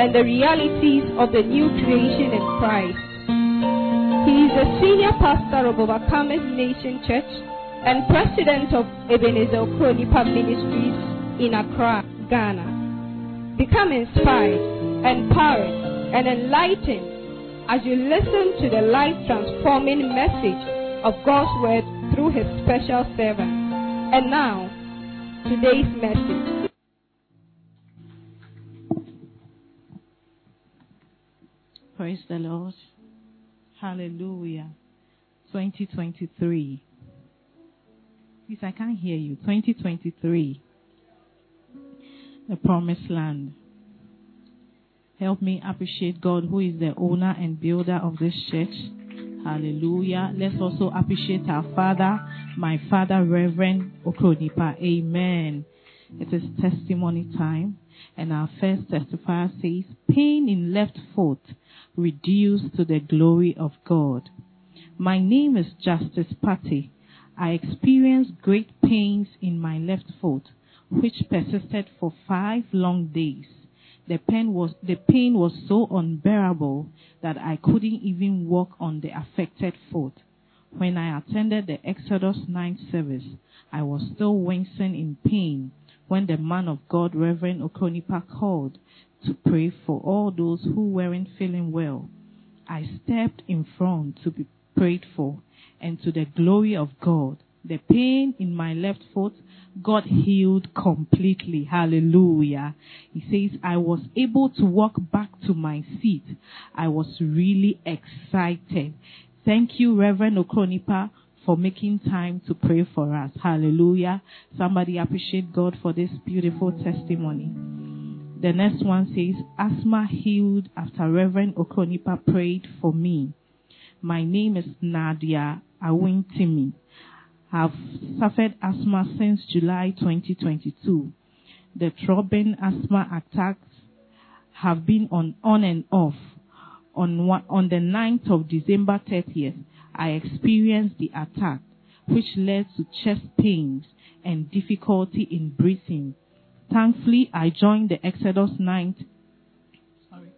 and the realities of the new creation in Christ. He is the senior pastor of Overcomers Nation Church and president of Ebenezer Okronipa Ministries in Accra, Ghana. Become inspired, empowered, and enlightened as you listen to the life transforming message of God's Word through His special servant. And now, today's message. Praise the Lord. Hallelujah. 2023. Please, I can't hear you. 2023. The promised land. Help me appreciate God who is the owner and builder of this church. Hallelujah. Let's also appreciate our father, my father, Reverend Okronipa. Amen. It is testimony time. And our first testifier says, pain in left foot reduced to the glory of God. My name is Justice Patty. I experienced great pains in my left foot, which persisted for five long days. The pain was, the pain was so unbearable that I couldn't even walk on the affected foot. When I attended the Exodus 9 service, I was still wincing in pain when the man of God, Reverend Okronipa, called to pray for all those who weren't feeling well. I stepped in front to be prayed for, and to the glory of God, the pain in my left foot got healed completely. Hallelujah. He says, I was able to walk back to my seat. I was really excited. Thank you, Reverend Okronipa, for making time to pray for us. Hallelujah. Somebody appreciate God for this beautiful testimony. The next one says, asthma healed after Reverend Okronipa prayed for me. My name is Nadia Awintimi. I've suffered asthma since July 2022. The throbbing asthma attacks have been on, on and off. On, on the 9th of December 30th, I experienced the attack, which led to chest pains and difficulty in breathing. Thankfully, I joined the Exodus 9th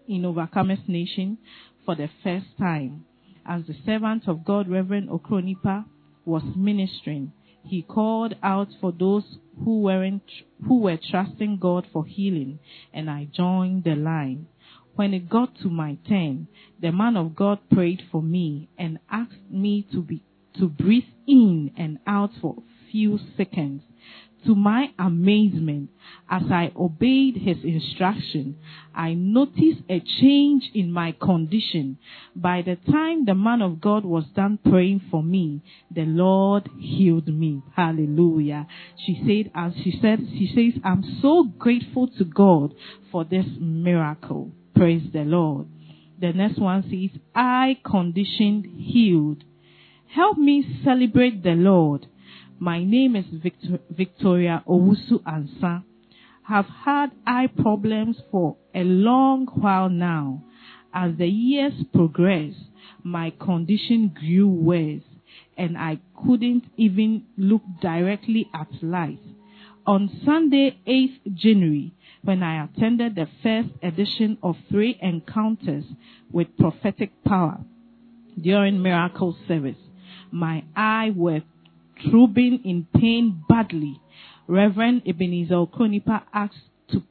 in Overcomers Nation for the first time. As the servant of God, Reverend Okronipa, was ministering, he called out for those who weren't, who were trusting God for healing, and I joined the line. When it got to my turn, the man of God prayed for me and asked me to be, to breathe in and out for a few seconds. To my amazement, as I obeyed his instruction, I noticed a change in my condition. By the time the man of God was done praying for me, the Lord healed me. Hallelujah. She said, as she said, she says, I'm so grateful to God for this miracle. Praise the Lord. The next one says, I conditioned healed. Help me celebrate the Lord. My name is Victor, Victoria Owusu Ansa. Have had eye problems for a long while now. As the years progressed, my condition grew worse and I couldn't even look directly at light. On Sunday, 8th January, when I attended the first edition of three encounters with prophetic power during miracle service, my eye was throbbing in pain badly. Reverend Ebenezer Okronipa asked to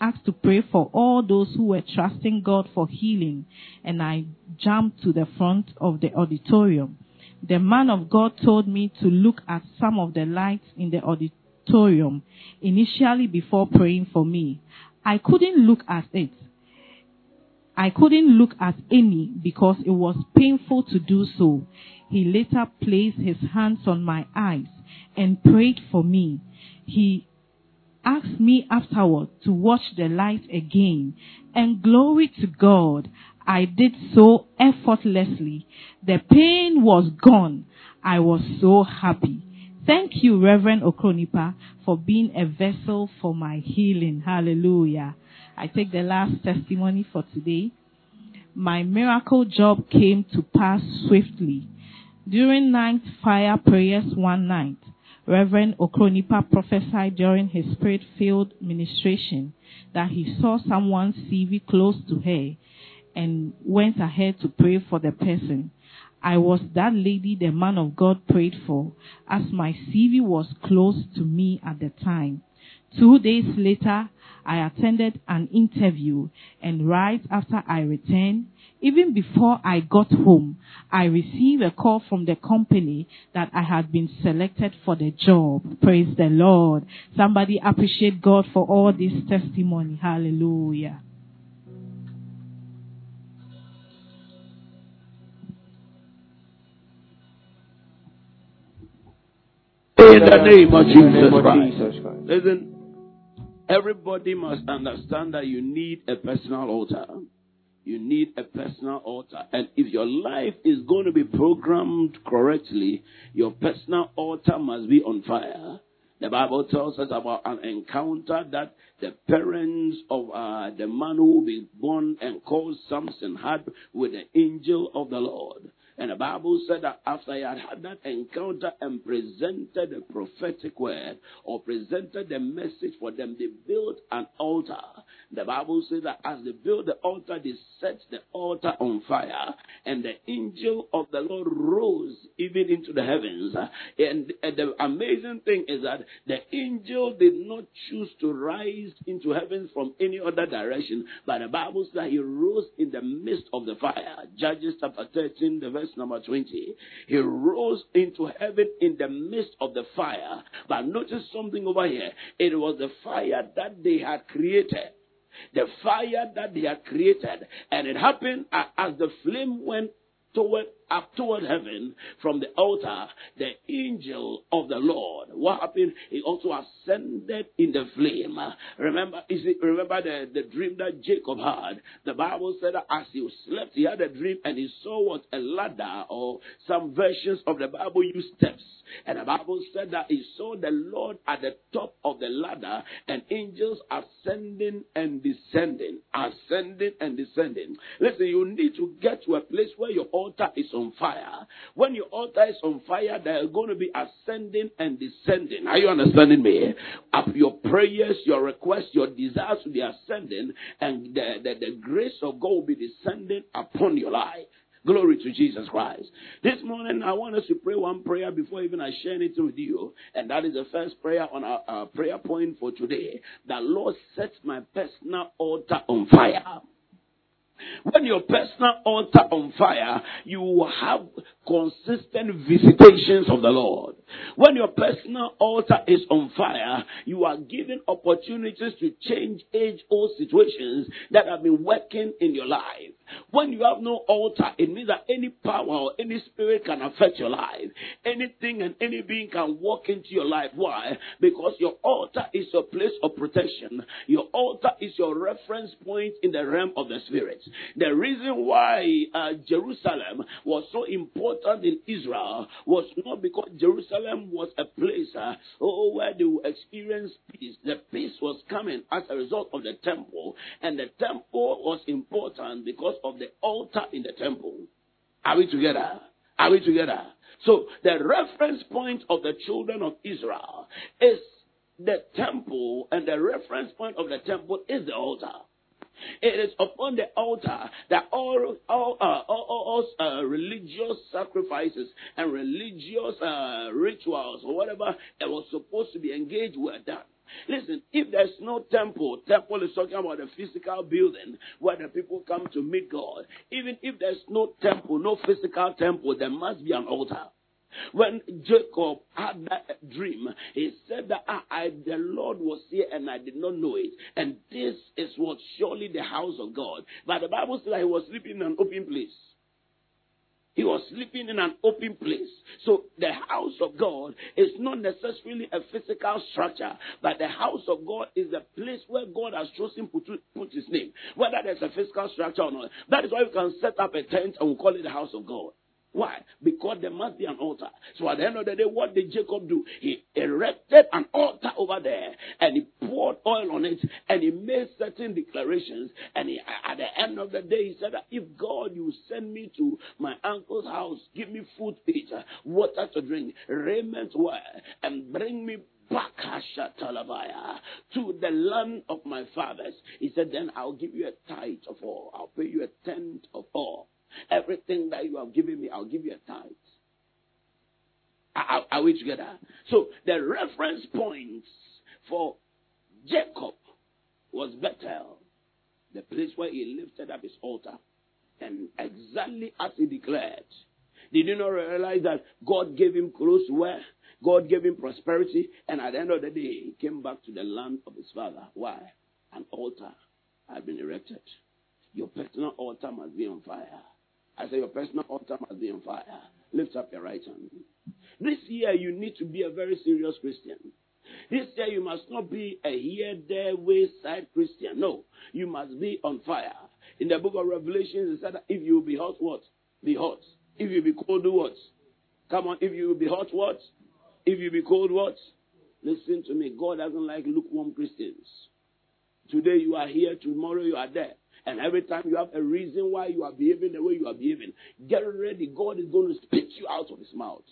asked to pray for all those who were trusting God for healing, and I jumped to the front of the auditorium. The man of God told me to look at some of the lights in the auditorium initially before praying for me. I couldn't look at it. I couldn't look at any because it was painful to do so. He later placed his hands on my eyes and prayed for me. He asked me afterward to watch the light again. And glory to God, I did so effortlessly. The pain was gone. I was so happy. Thank you, Reverend Okronipa, for being a vessel for my healing. Hallelujah. I take the last testimony for today. My miracle job came to pass swiftly. During night fire prayers one night, Reverend Okronipa prophesied during his spirit filled ministration that he saw someone's CV close to her and went ahead to pray for the person. I was that lady the man of God prayed for as my CV was close to me at the time. Two days later, I attended an interview and right after I returned, even before I got home, I received a call from the company that I had been selected for the job. Praise the Lord. Somebody appreciate God for all this testimony. Hallelujah. In the name of Jesus Christ. Listen, everybody must understand that you need a personal altar. You need a personal altar. And if your life is going to be programmed correctly, your personal altar must be on fire. The Bible tells us about an encounter that the parents of uh, the man who be born and called Samson had with the angel of the Lord. And the Bible said that after he had had that encounter and presented a prophetic word or presented the message for them, they built an altar. The Bible says that as they built the altar, they set the altar on fire. And the angel of the Lord rose even into the heavens. And, and the amazing thing is that the angel did not choose to rise into heaven from any other direction, but the Bible says that he rose in the midst of the fire. Judges chapter 13, the verse number 20. He rose into heaven in the midst of the fire. But notice something over here. It was the fire that they had created the fire that they had created. And it happened uh, as the flame went toward up toward heaven from the altar, the angel of the Lord. What happened? He also ascended in the flame. Remember, is it, remember the, the dream that Jacob had? The Bible said that as he slept, he had a dream and he saw what a ladder or some versions of the Bible use steps. And the Bible said that he saw the Lord at the top of the ladder and angels ascending and descending, ascending and descending. Listen, you need to get to a place where your altar is on fire. When your altar is on fire, they are going to be ascending and descending. Are you understanding me? Up your prayers, your requests, your desires will be ascending, and the, the, the grace of God will be descending upon your life. Glory to Jesus Christ. This morning, I want us to pray one prayer before even I share anything with you. And that is the first prayer on our, our prayer point for today. The Lord sets my personal altar on fire. When your personal altar on fire, you have consistent visitations of the Lord. When your personal altar is on fire, you are given opportunities to change age old situations that have been working in your life. When you have no altar, it means that any power or any spirit can affect your life. Anything and any being can walk into your life. Why? Because your altar is your place of protection. Your altar is your reference point in the realm of the spirit. The reason why uh, Jerusalem was so important in Israel was not because Jerusalem was a place uh, oh, where they would experience peace. The peace was coming as a result of the temple, and the temple was important because of the altar in the temple. Are we together? Are we together? So the reference point of the children of Israel is the temple, and the reference point of the temple is the altar. It is upon the altar that all all uh, all, all, uh, religious sacrifices and religious uh, rituals or whatever that was supposed to be engaged were done. Listen, if there's no temple, temple is talking about a physical building where the people come to meet God. Even if there's no temple, no physical temple, there must be an altar. When Jacob had that dream, he said that I, I, the Lord was here and I did not know it. And this is what surely the house of God. But the Bible said that he was sleeping in an open place. He was sleeping in an open place. So the house of God is not necessarily a physical structure, but the house of God is the place where God has chosen to put his name. Whether there's a physical structure or not. That is why we can set up a tent and we call it the house of God. Why? Because there must be an altar. So at the end of the day, what did Jacob do? He erected an altar over there and he poured oil on it and he made certain declarations. And he, at the end of the day, he said if God, you send me to my uncle's house, give me food to eat, uh, water to drink, raiment wear, and bring me back uh, to the land of my fathers. He said, then I'll give you a tithe of all. I'll pay you a tenth of all. Everything that you have given me, I'll give you a tithe. Are, are, we together? So the reference points for Jacob was Bethel, the place where he lifted up his altar. And exactly as he declared, did you not realize that God gave him close where? God gave him prosperity, and at the end of the day, he came back to the land of his father. Why? An altar had been erected. Your personal altar must be on fire. I say your personal altar must be on fire. Lift up your right hand. This year you need to be a very serious Christian. This year you must not be a here, there, wayside Christian. No, you must be on fire. In the book of Revelation, it said that if you be hot, what? Be hot. If you be cold, do what? Come on, if you be hot, what? If you be cold, what? Listen to me. God doesn't like lukewarm Christians. Today you are here, tomorrow you are there. And every time you have a reason why you are behaving the way you are behaving, get ready. God is going to spit you out of his mouth.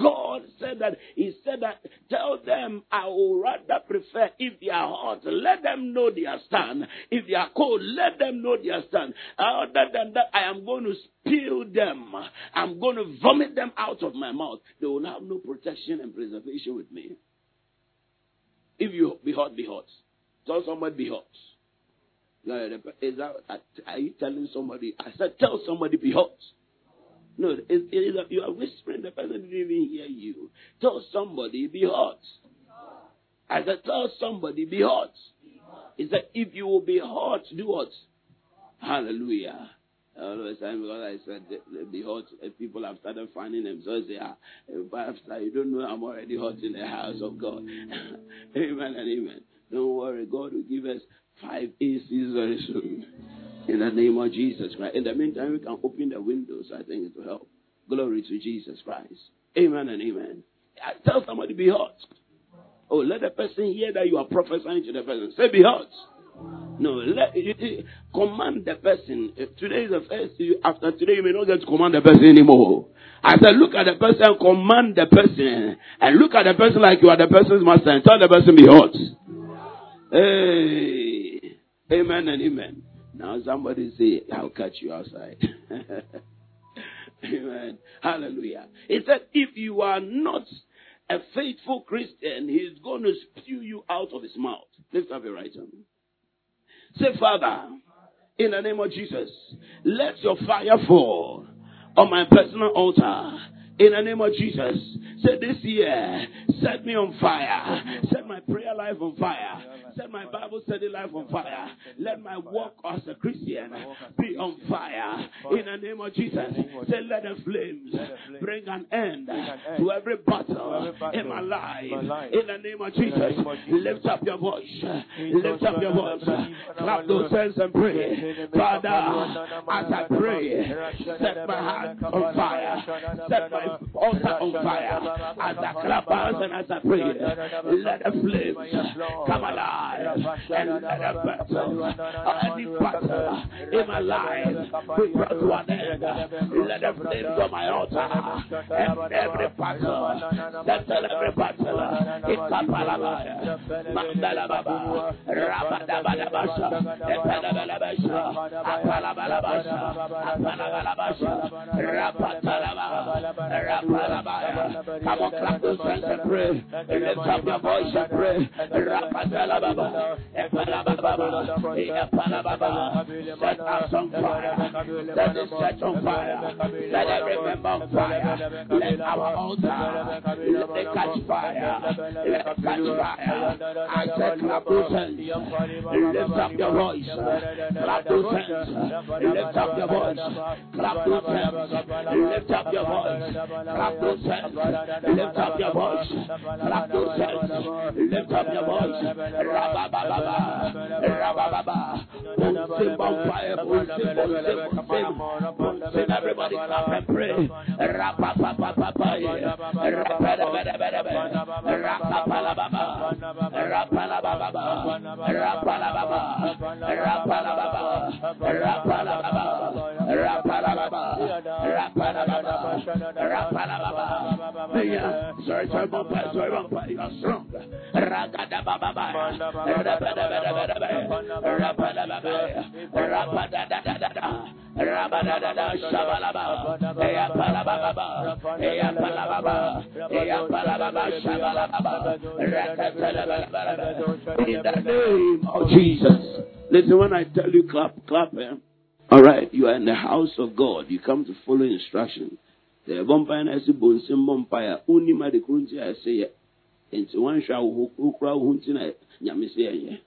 God said that, He said that, tell them I will rather prefer if they are hot, let them know their stand. If they are cold, let them know their stand. Other than that, I am going to spill them. I'm going to vomit them out of my mouth. They will have no protection and preservation with me. If you be hot, be hot. Tell somebody be hot. Is that, are you telling somebody? I said, tell somebody be hot. No, it, it, you are whispering. The person didn't even hear you. Tell somebody be hot. I said, tell somebody be hot. He said, if you will be hot, do what? Hallelujah. All of a sudden, because I said, be hot, people have started finding themselves there. Ah, Pastor, you don't know I'm already hot in the house of God. amen and amen. Don't worry, God will give us five ACs very soon. In the name of Jesus Christ. In the meantime, we can open the windows. I think it will help. Glory to Jesus Christ. Amen and amen. I tell somebody be hot. Oh, let the person hear that you are prophesying to the person. Say be hot. No, let, you, you, command the person. Today is the first. After today, you may not get to command the person anymore. I said, look at the person, command the person, and look at the person like you are the person's master, and tell the person be hot. Hey, amen and amen. Now somebody say, I'll catch you outside. amen. Hallelujah. He said, if you are not a faithful Christian, he's going to spew you out of his mouth. Lift up your right hand. Say, Father, in the name of Jesus, let your fire fall on my personal altar. In the name of Jesus, say this year, set me on fire. Set my prayer life on fire. Set my Bible study life on fire. Let my walk as a Christian be on fire. In the name of Jesus, say let the flames bring an end to every battle in my life. In the name of Jesus, lift up your voice. Lift up your voice. Clap those hands and pray. Father, as I pray, set my heart on fire. Set my altar on fire. As I clap hands and as I pray, let the flames come alive and let a battle, any battle in my life be brought to an end. Let the flames of my altar and every battle, settle every battle. Ikapalabaya, Mandalababa, Rabadabadabasha, Epalabalabasha, Apalabalabasha, Apalabalabasha, Rapatalaba, Rapalabaya. Come on, clap those hands and pray. Lift up your voice and pray. Rapatalaba. Set us on fire. Set us on fire. Set us set on fire. Let every member on fire. Let our altar let it catch fire. Let it catch fire. I said, clap those hands. Lift up your voice. Clap those hands. Lift up your voice. Clap those hands. Lift up your voice. Clap those hands. Lift up your voice. Clap those hands. Lift up your voice. Rabababa. Rabababa. Bunsim on fire. Bunsim, bunsim, bunsim. Bunsim. Everybody clap and pray. Rabababa. Rapalababa. Rapalababa. Rapalababa. Rapalababa. Rapalababa. Rapalababa. Rapalababa. Rapalababa. Yeah. Sorry, sorry, vampire, sorry, vampire. You are strong. Ragadababa. In the name of Jesus. Listen, when I tell you clap, clap, eh? All right, you are in the house of God. You come to follow instruction.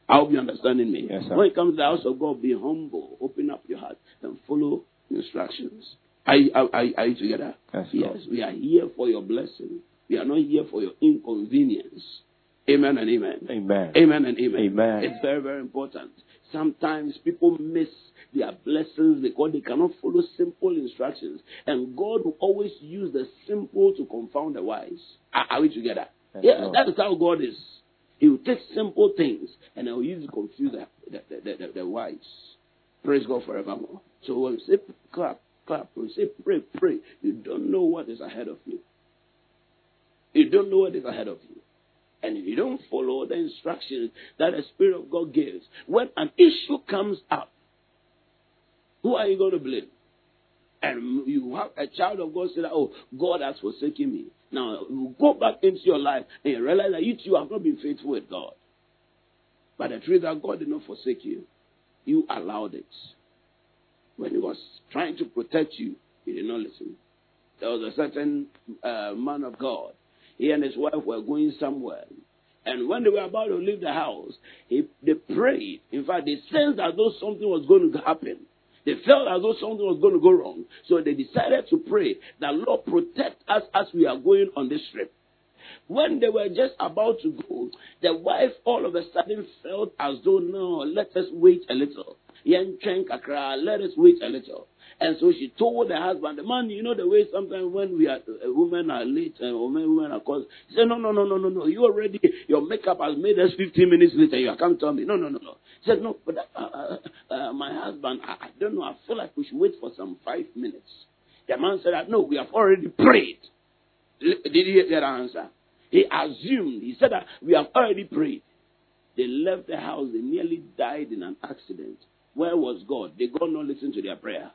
I hope you understanding me. Yes, when it comes to the house of God, be humble, open up your heart, and follow instructions. Are, are, are, are you together? Yes, yes. Lord. We are here for your blessing. We are not here for your inconvenience. Amen and amen. Amen. Amen and amen. Amen. It's very, very important. Sometimes people miss their blessings because they cannot follow simple instructions. And God will always use the simple to confound the wise. Are, are we together? Yes, yeah, Lord. that is how God is. He will take simple things and he will use to confuse the, the, the, the, wise. Praise God forevermore. So when we say clap, clap, when we say pray, pray, you don't know what is ahead of you. You don't know what is ahead of you. And if you don't follow the instructions that the Spirit of God gives, when an issue comes up, who are you going to blame? And you have a child of God say that, oh, God has forsaken me. Now, go back into your life and realize that you too have not been faithful with God. But the truth that God did not forsake you. You allowed it. When He was trying to protect you, you did not listen. There was a certain uh, man of God. He and his wife were going somewhere. And when they were about to leave the house, he, they prayed. In fact, they sensed as though something was going to happen. They felt as though something was going to go wrong. So they decided to pray that Lord protect us as we are going on this trip. When they were just about to go, the wife all of a sudden felt as though, no, let us wait a little. Yen chen kakra, let us wait a little. And so she told the husband, the man, you know the way sometimes when we are uh, women are late and uh, women, women are called. He said, no, no, no, no, no, no. You already your makeup has made us 15 minutes later. You can't tell me. No, no, no, no. He said, no, but uh, uh, uh, my husband, I, I don't know. I feel like we should wait for some five minutes. The man said, no, we have already prayed. Did he hear that answer? He assumed. He said that we have already prayed. They left the house. They nearly died in an accident. Where was God? They God not listen to their prayer?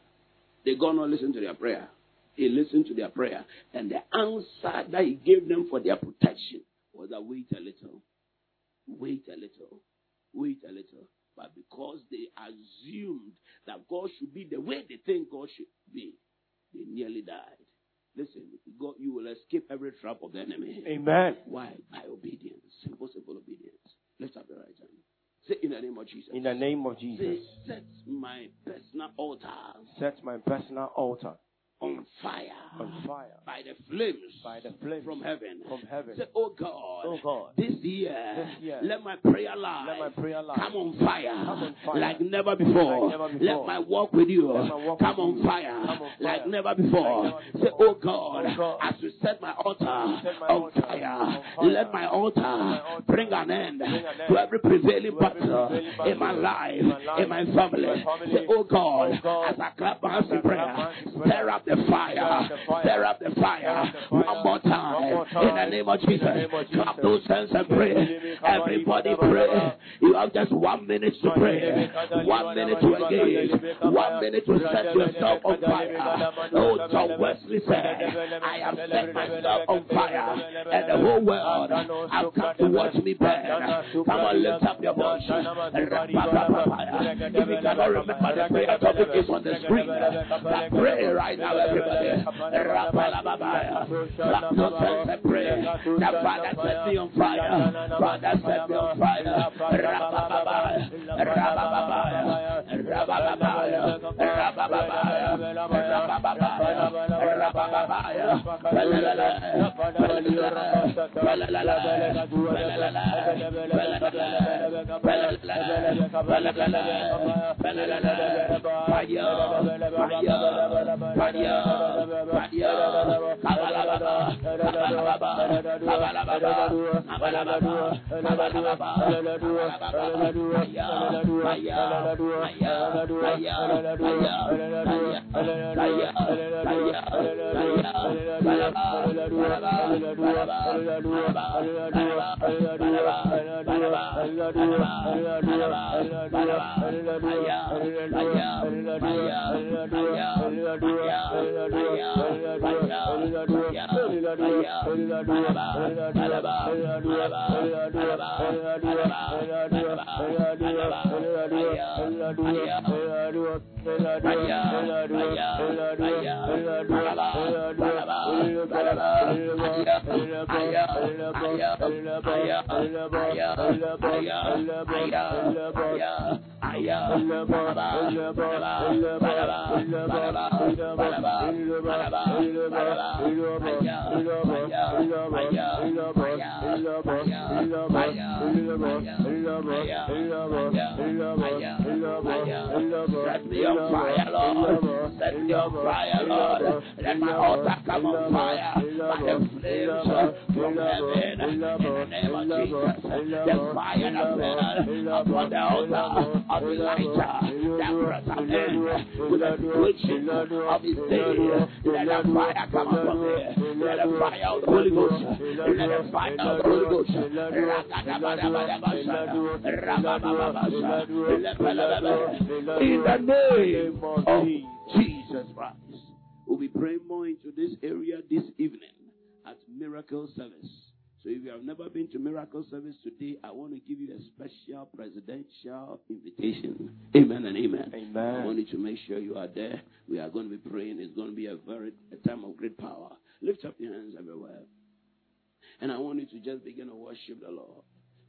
They God not listen to their prayer? He listened to their prayer. And the answer that he gave them for their protection was that wait a little. Wait a little. Wait a little. But because they assumed that God should be the way they think God should be, they nearly died. Listen, God, you will escape every trap of the enemy. Amen. Why? By obedience. Simple, simple obedience. Lift up the right hand. Say in the name of Jesus. In the name of Say, Jesus, set my personal altar set my personal altar on fire on fire by the flames by the flames from heaven. from heaven. Say, oh God, Oh God, this year, This year, let my prayer life, let my prayer life come on fire, come on fire like never before. like never before. Let my walk with you walk come with on you fire, come on fire like never before. like never Say, before. oh God, Oh God, as you set my altar, on, altar fire, let my altar, bring an end to every prevailing battle in my life, in my life, in my family. Say, oh God, Oh God, as I clap my hands in prayer, my hands in prayer, stir up the fire, stir up the fire, stir up the fire, up the fire, one more time, in the name of Jesus. Clap those hands and pray. Everybody pray. You have just one minute to pray, one minute to engage, one minute to set yourself on fire. Oh, John Wesley said, I have set myself on fire, and the whole world have come to watch me burn. Come on, lift up your voice. If you cannot remember the prayer topic is on the screen, but pray right now, everybody. Rapalababaya. Father set me on fire. Father set me on fire. Rapababaya. Rabababaya. Rabababaya. Rabababaya. Yeah. Rabababaya. Set fire, Lord. Set fire, Lord. Let my altar come on fire the flames the of the the altar of the of his day. Let the fire come upon me. Let the fire of the Holy Ghost. Let the fire of the Holy Ghost. In the name of Jesus Christ. We'll be praying more into this area this evening at Miracle Service. So if you have never been to Miracle Service today, I want to give you a special presidential invitation. Amen and amen. Amen. I want you to make sure you are there. We are going to be praying. It's going to be a very a time of great power. Lift up your hands everywhere. And I want you to just begin to worship the Lord.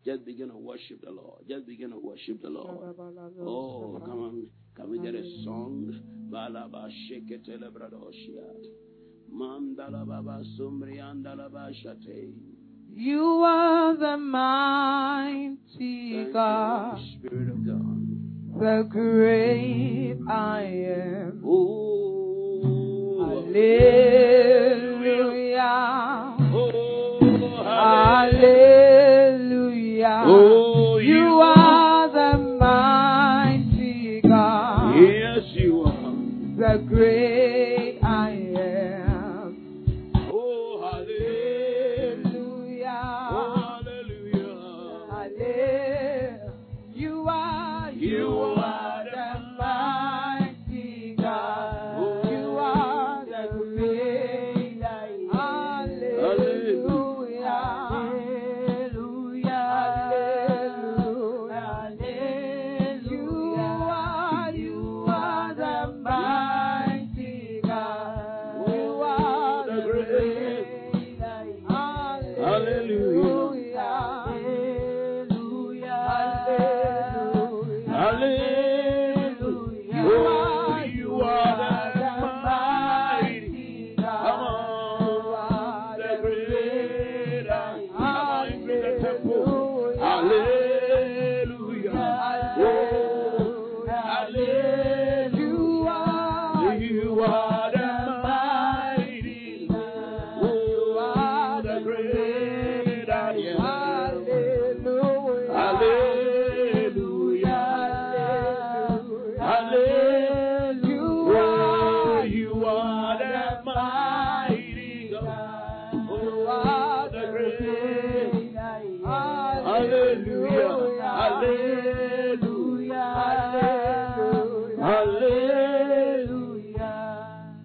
Just begin to worship the Lord. Just begin to worship the Lord. Oh, come on. Can we get a song? Balaba sheketele bradoshia. Mandala baba sumri andala bashate. You are the mighty Thank God, Holy Spirit of God. the great I am. Oh, Hallelujah. Oh, Hallelujah. Oh, You are the mighty God, Yes, you are. the great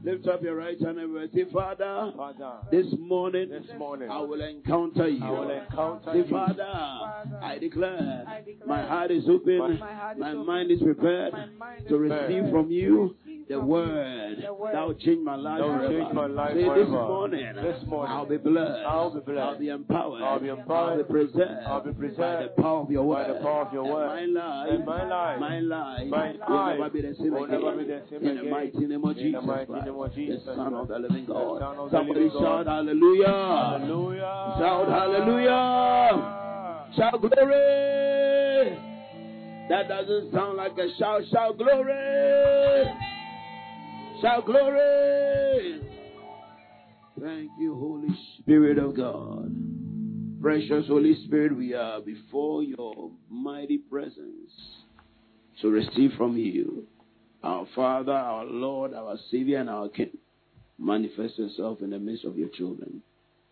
lift up your right hand and say, Father, Father, this morning this morning I will encounter you. I will encounter Say, you. Father, I declare, my heart is open, my, mind is prepared to receive from you the word that will change my life That will change my life Say, this morning, This morning, I'll be blessed. I'll be blessed. I'll be empowered. I'll be empowered. I'll be preserved. I'll be preserved by the power of your word. by the power of your And word. My life, And my life, my life, my will life never be the same will again. never be the same In the mighty name of In the Jesus mighty Christ, name of Jesus the Son of the living The God. Son of the Somebody living God. shout hallelujah. Hallelujah. Shout hallelujah. Shout glory. That doesn't sound like a shout. Shout glory. Shout glory. Thank you, Holy Spirit of God. Precious Holy Spirit, we are before your mighty presence to receive from you. Our Father, our Lord, our Savior, and our King. Manifest yourself in the midst of your children.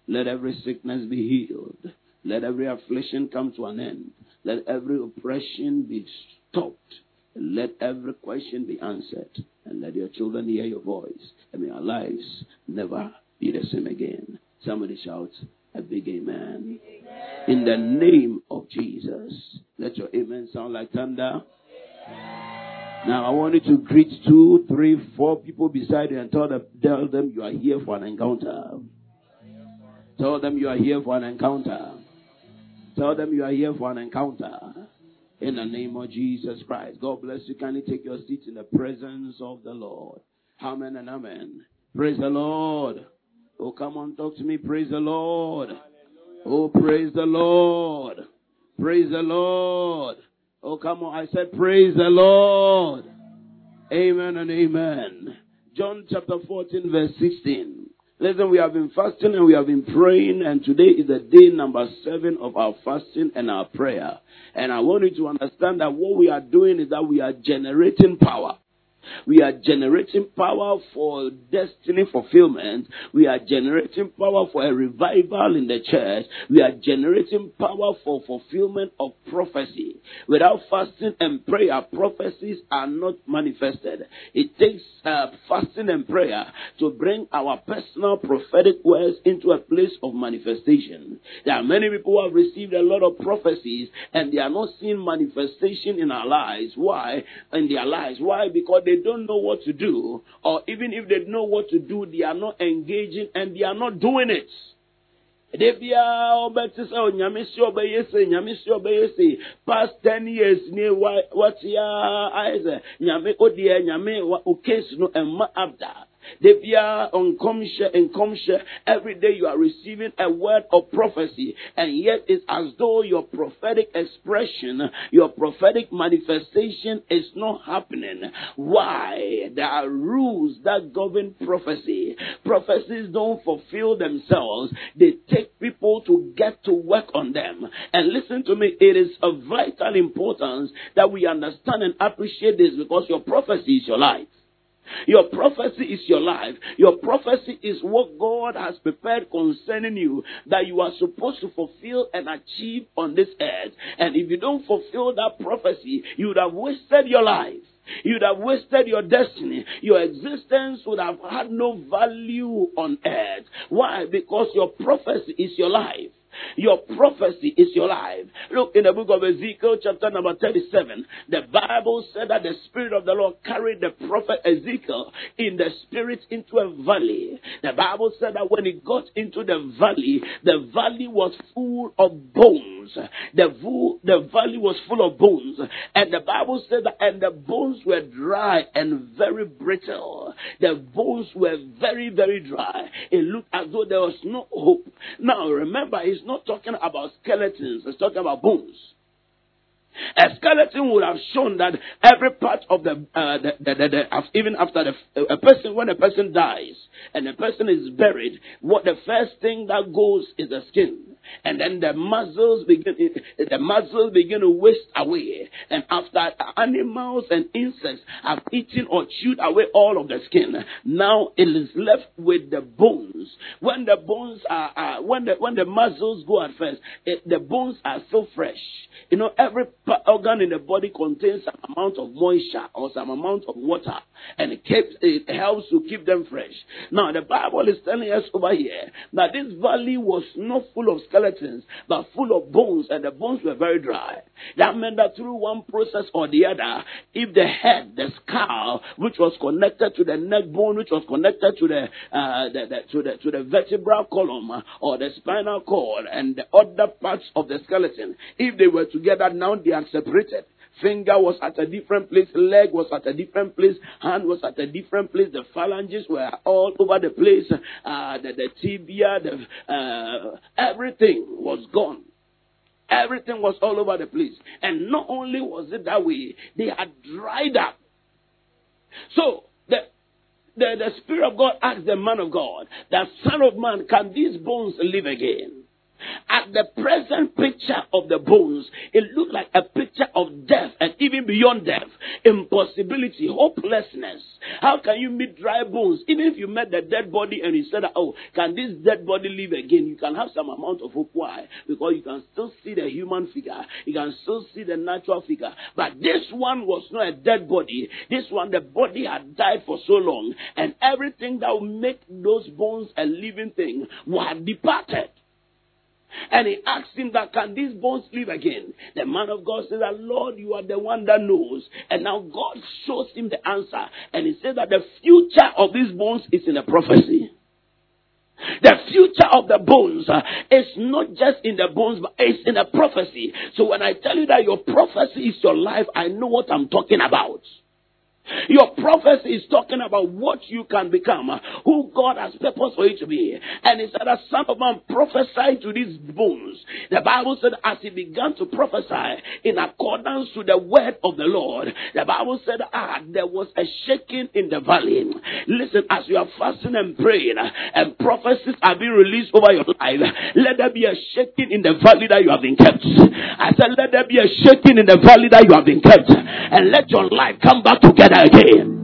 Let every sickness be healed. Let every affliction come to an end. Let every oppression be stopped. Let every question be answered. And let your children hear your voice. And may our lives never be the same again. Somebody shouts a big amen. In the name of Jesus. Let your amen sound like thunder. Now I want you to greet two, three, four people beside you and tell them, tell them you are here for an encounter. Tell them you are here for an encounter. Tell them you are here for an encounter. In the name of Jesus Christ. God bless you. Kindly take your seat in the presence of the Lord. Amen and amen. Praise the Lord. Oh, come on, talk to me. Praise the Lord. Oh, praise the Lord. Praise the Lord. Oh, come on. I said, praise the Lord. Amen and amen. John chapter 14, verse 16. Listen, we have been fasting and we have been praying, and today is the day number seven of our fasting and our prayer. And I want you to understand that what we are doing is that we are generating power. We are generating power for destiny fulfillment. We are generating power for a revival in the church. We are generating power for fulfillment of prophecy. Without fasting and prayer, prophecies are not manifested. It takes uh, fasting and prayer to bring our personal prophetic words into a place of manifestation. There are many people who have received a lot of prophecies and they are not seeing manifestation in our lives. Why? In their lives. Why? Because they don't know what to do, or even if they know what to do, they are not engaging and they are not doing it. ɔbɛyɛ ah, se oh, past ten years ɛma abda de biara nkɔmhyɛ nkɔmhyɛ every day you are receiving a word of prophecy and yet it's as though your prophetic expression your prophetic manifestation is not happening. Why? There are rules that govern prophecy. Prophecies don't fulfill themselves. They take people to get to work on them. And listen to me it is of vital importance that we understand and appreciate this because your prophecy is your life your prophecy is your life. Your prophecy is what God has prepared concerning you that you are supposed to fulfill and achieve on this earth. And if you don't fulfill that prophecy, you would have wasted your life. You'd have wasted your destiny. Your existence would have had no value on earth. Why? Because your prophecy is your life. Your prophecy is your life. Look in the book of Ezekiel, chapter number 37. The Bible said that the Spirit of the Lord carried the prophet Ezekiel in the Spirit into a valley. The Bible said that when he got into the valley, the valley was full of bones. The, vo- the valley was full of bones. And the Bible said that, and the bones were dry and very brittle. The bones were very, very dry. It looked as though there was no hope. Now, remember, he's not talking about skeletons, it's talking about bones. A skeleton would have shown that every part of the, uh, the, the, the, the even after the a person when a person dies and a person is buried, what the first thing that goes is the skin. And then the muscles begin the muscles begin to waste away. And after animals and insects have eaten or chewed away all of the skin now it is left with the bones. When the bones are, when the when the muscles go at first it, the bones are so fresh. You know every organ in the body contains some amount of moisture or some amount of water and it keeps it helps to keep them fresh. Now the bible is telling us over here that this valley was not full of skeletons, but full of bones, and the bones were very dry. That meant that through one process or the other, if the head, the skull, which was connected to the neck bone, which was connected to the, uh, the, the to the to the vertebral column or the spinal cord, and the other parts of the skeleton, if they were together, now they are separated. Finger was at a different place, leg was at a different place, hand was at a different place, the phalanges were all over the place, uh, the, the tibia, the, uh, everything was gone. Everything was all over the place. And not only was it that way, they had dried up. So, the, the, the Spirit of God asked the man of God, that Son of Man, can these bones live again? At the present picture of the bones, it looked like a picture of death and even beyond death, impossibility, hopelessness. How can you meet dry bones? Even if you met the dead body and you said, Oh, can this dead body live again? You can have some amount of hope. Why? Because you can still see the human figure, you can still see the natural figure. But this one was not a dead body. This one, the body had died for so long, and everything that would make those bones a living thing were departed. And he asked him that, can these bones live again? The man of God said that, Lord, you are the one that knows. And now God shows him the answer. And he said that the future of these bones is in a prophecy. The future of the bones uh, is not just in the bones, but it's in a prophecy. So when I tell you that your prophecy is your life, I know what I'm talking about. Your prophecy is talking about what you can become, who God has purpose for you to be. And he said, as son of man prophesy to these bones. The Bible said, as he began to prophesy in accordance to the word of the Lord, the Bible said, ah, there was a shaking in the valley. Listen, as you are fasting and praying, and prophecies are being released over your life, let there be a shaking in the valley that you have been kept. I said, let there be a shaking in the valley that you have been kept, and let your life come back together again.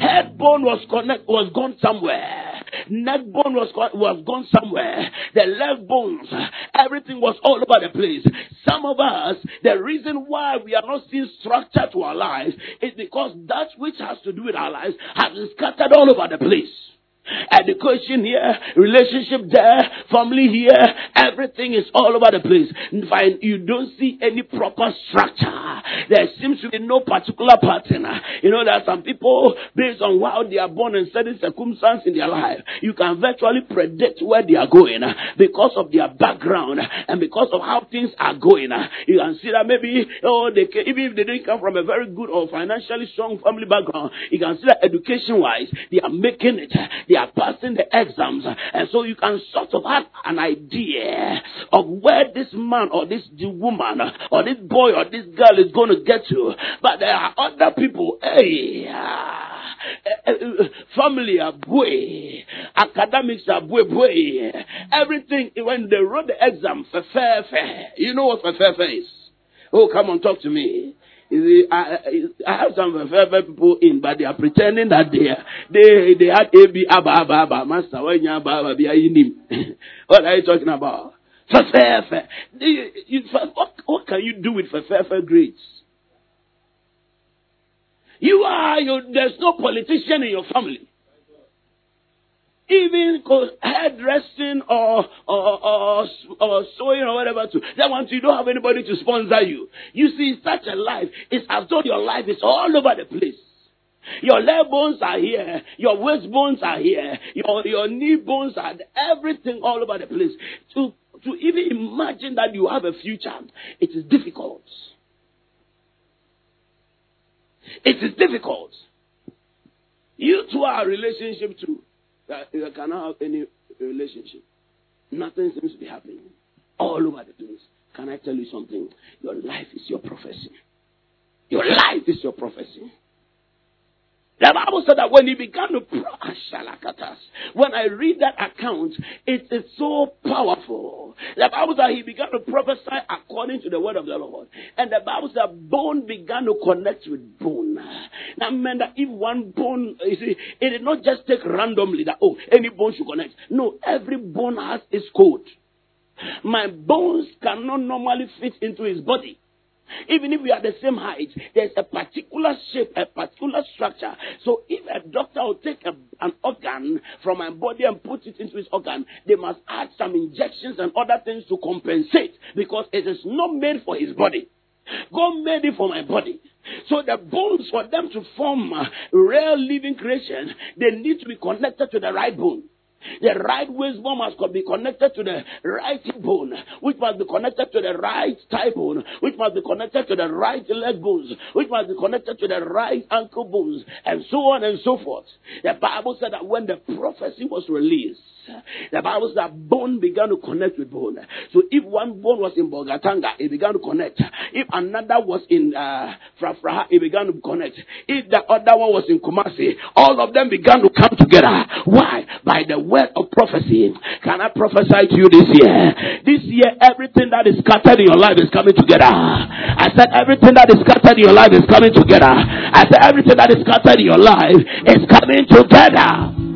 Head bone was connect, was gone somewhere. Neck bone was was gone somewhere. The leg bones, everything was all over the place. Some of us, the reason why we are not seeing structure to our lives is because that which has to do with our lives has been scattered all over the place. Education here, relationship there, family here, everything is all over the place. You don't see any proper structure. There seems to be no particular pattern. You know, there are some people based on how they are born and certain circumstances in their life. You can virtually predict where they are going because of their background and because of how things are going. You can see that maybe oh they can, even if they didn't come from a very good or financially strong family background, you can see that education wise they are making it they are passing the exams. And so you can sort of have an idea of where this man or this woman or this boy or this girl is going to get to. But there are other people, hey, uh, family are boy, academics are boy, boy. Everything, when they wrote the exam, fair, fair. You know what fair, fair is? Oh, come on, talk to me. I, I have some very people in, but they are pretending that they they they had AB Abba Abba Abba Master Abba Abba What are you talking about? What, what can you do with Fefefe grades? You are you. There's no politician in your family even hairdressing or, or, or, or sewing or whatever to that one you don't have anybody to sponsor you. You see, such a life is as though your life is all over the place. Your leg bones are here. Your waist bones are here. Your, your knee bones are everything all over the place. To, to even imagine that you have a future, it is difficult. It is difficult. You two are a relationship too that you cannot have any relationship. Nothing seems to be happening. All over the place. Can I tell you something? Your life is your prophecy. Your life is your prophecy. The Bible said that when he began to prophesy, when I read that account, it is so powerful. The Bible said he began to prophesy according to the word of the Lord. And the Bible said bone began to connect with bone. Now, meant that if one bone, you see, it did not just take randomly that, oh, any bone should connect. No, every bone has its code. My bones cannot normally fit into his body. Even if we are the same height, there's a particular shape, a particular structure. So if a doctor will take a, an organ from my body and put it into his organ, they must add some injections and other things to compensate because it is not made for his body. God made it for my body. So the bones for them to form a real living creation, they need to be connected to the right bone. The right bone must be connected to the right bone, which must be connected to the right thigh bone, which must be connected to the right leg bones, which must be connected to the right ankle bones, and so on and so forth. The Bible said that when the prophecy was released, the Bible says that bone began to connect with bone. So if one bone was in Bolgatanga, it began to connect. If another was in uh, Frafraha, it began to connect. If the other one was in Kumasi, all of them began to come together. Why? By the word of prophecy. Can I prophesy to you this year? This year, everything that is scattered in your life is coming together. I said everything that is scattered in your life is coming together. I said everything that is scattered in your life is coming together.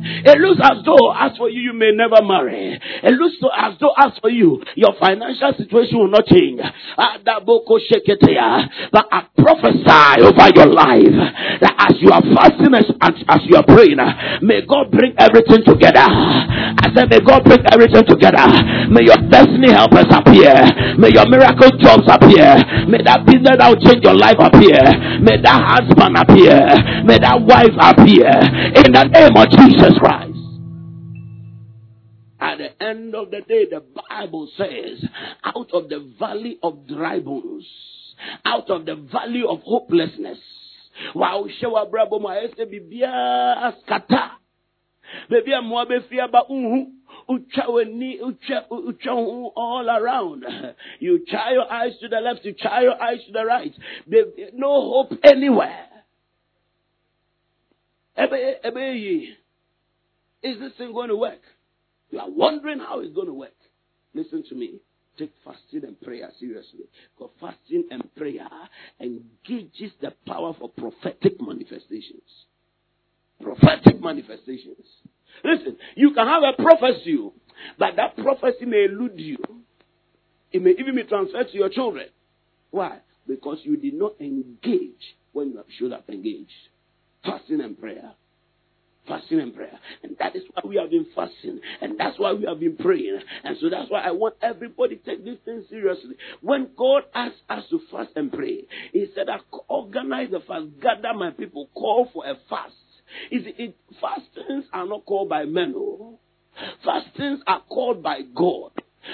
It looks as though, as for you, you may never marry. It looks as though, as for you, your financial situation will not change. But I prophesy over your life that as you are fasting as, as you are praying, may God bring everything together. I said, may God bring everything together. May your destiny helpers appear. May your miracle jobs appear. May that business that will change your life appear. May that husband appear. May that wife appear. In the name of Jesus Christ. Christ. At the end of the day, the Bible says, out of the valley of dry bones, out of the valley of hopelessness, wow, showa brabo ma ese bibia skata. Baby, I'm ba uhu. all around. You try your eyes to the left, you try your eyes to the right. No hope anywhere. Is this thing going to work? You are wondering how it's going to work. Listen to me. Take fasting and prayer seriously. Because fasting and prayer engages the power for prophetic manifestations. Prophetic manifestations. Listen, you can have a prophecy, but that prophecy may elude you. It may even be transferred to your children. Why? Because you did not engage when you should have engaged. Fasting and prayer fasting and prayer. And that is why we have been fasting. And that's why we have been praying. And so that's why I want everybody to take this thing seriously. When God asked us to fast and pray, He said, I organize a fast, gather my people, call for a fast. Is it, fastings are not called by men. No. Fastings are called by God.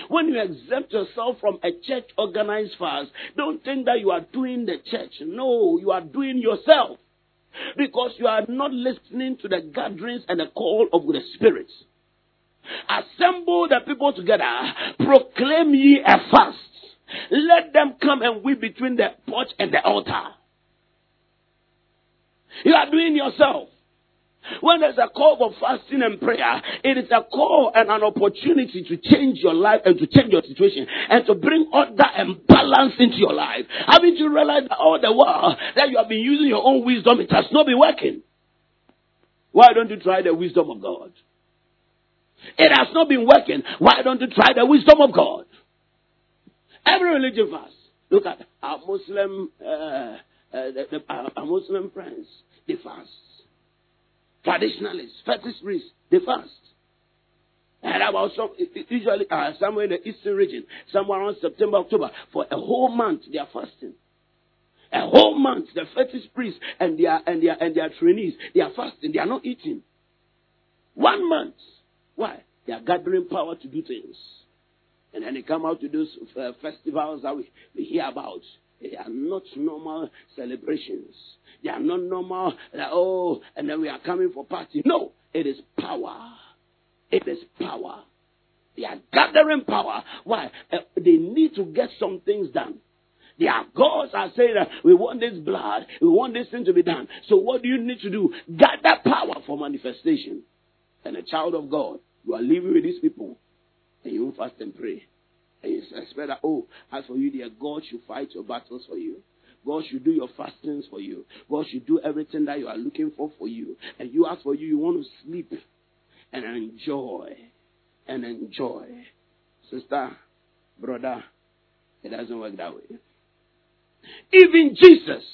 When you exempt yourself from a church organized fast, don't think that you are doing the church. No, you are doing yourself. Because you are not listening to the gatherings and the call of the spirits. Assemble the people together. Proclaim ye a fast. Let them come and weep between the porch and the altar. You are doing yourself. When there's a call for fasting and prayer, it is a call and an opportunity to change your life and to change your situation and to bring order and balance into your life. Haven't you realized that all the while that you have been using your own wisdom, it has not been working? Why don't you try the wisdom of God? It has not been working. Why don't you try the wisdom of God? Every religion fast. Look at our Muslim, uh, uh, the, the, our, our Muslim friends. They fast traditionalists, fetish priests, they fast. And about some, usually uh, somewhere in the eastern region, somewhere around September, October, for a whole month they are fasting. A whole month, the fetish priests and their and their and their trainees, they are fasting. They are not eating. One month. Why? They are gathering power to do things. And then they come out to those uh, festivals that we, we hear about. They are not normal celebrations. They are not normal. Like, oh, and then we are coming for party. No, it is power. It is power. They are gathering power. Why? Uh, they need to get some things done. Their gods are saying that we want this blood, we want this thing to be done. So what do you need to do? Gather power for manifestation. And a child of God, you are living with these people, and you fast and pray. And you expect that, oh, as for you, dear God should fight your battles for you. God should do your fastings for you. God should do everything that you are looking for for you. And you ask for you, you want to sleep and enjoy. And enjoy. Sister, brother, it doesn't work that way. Even Jesus,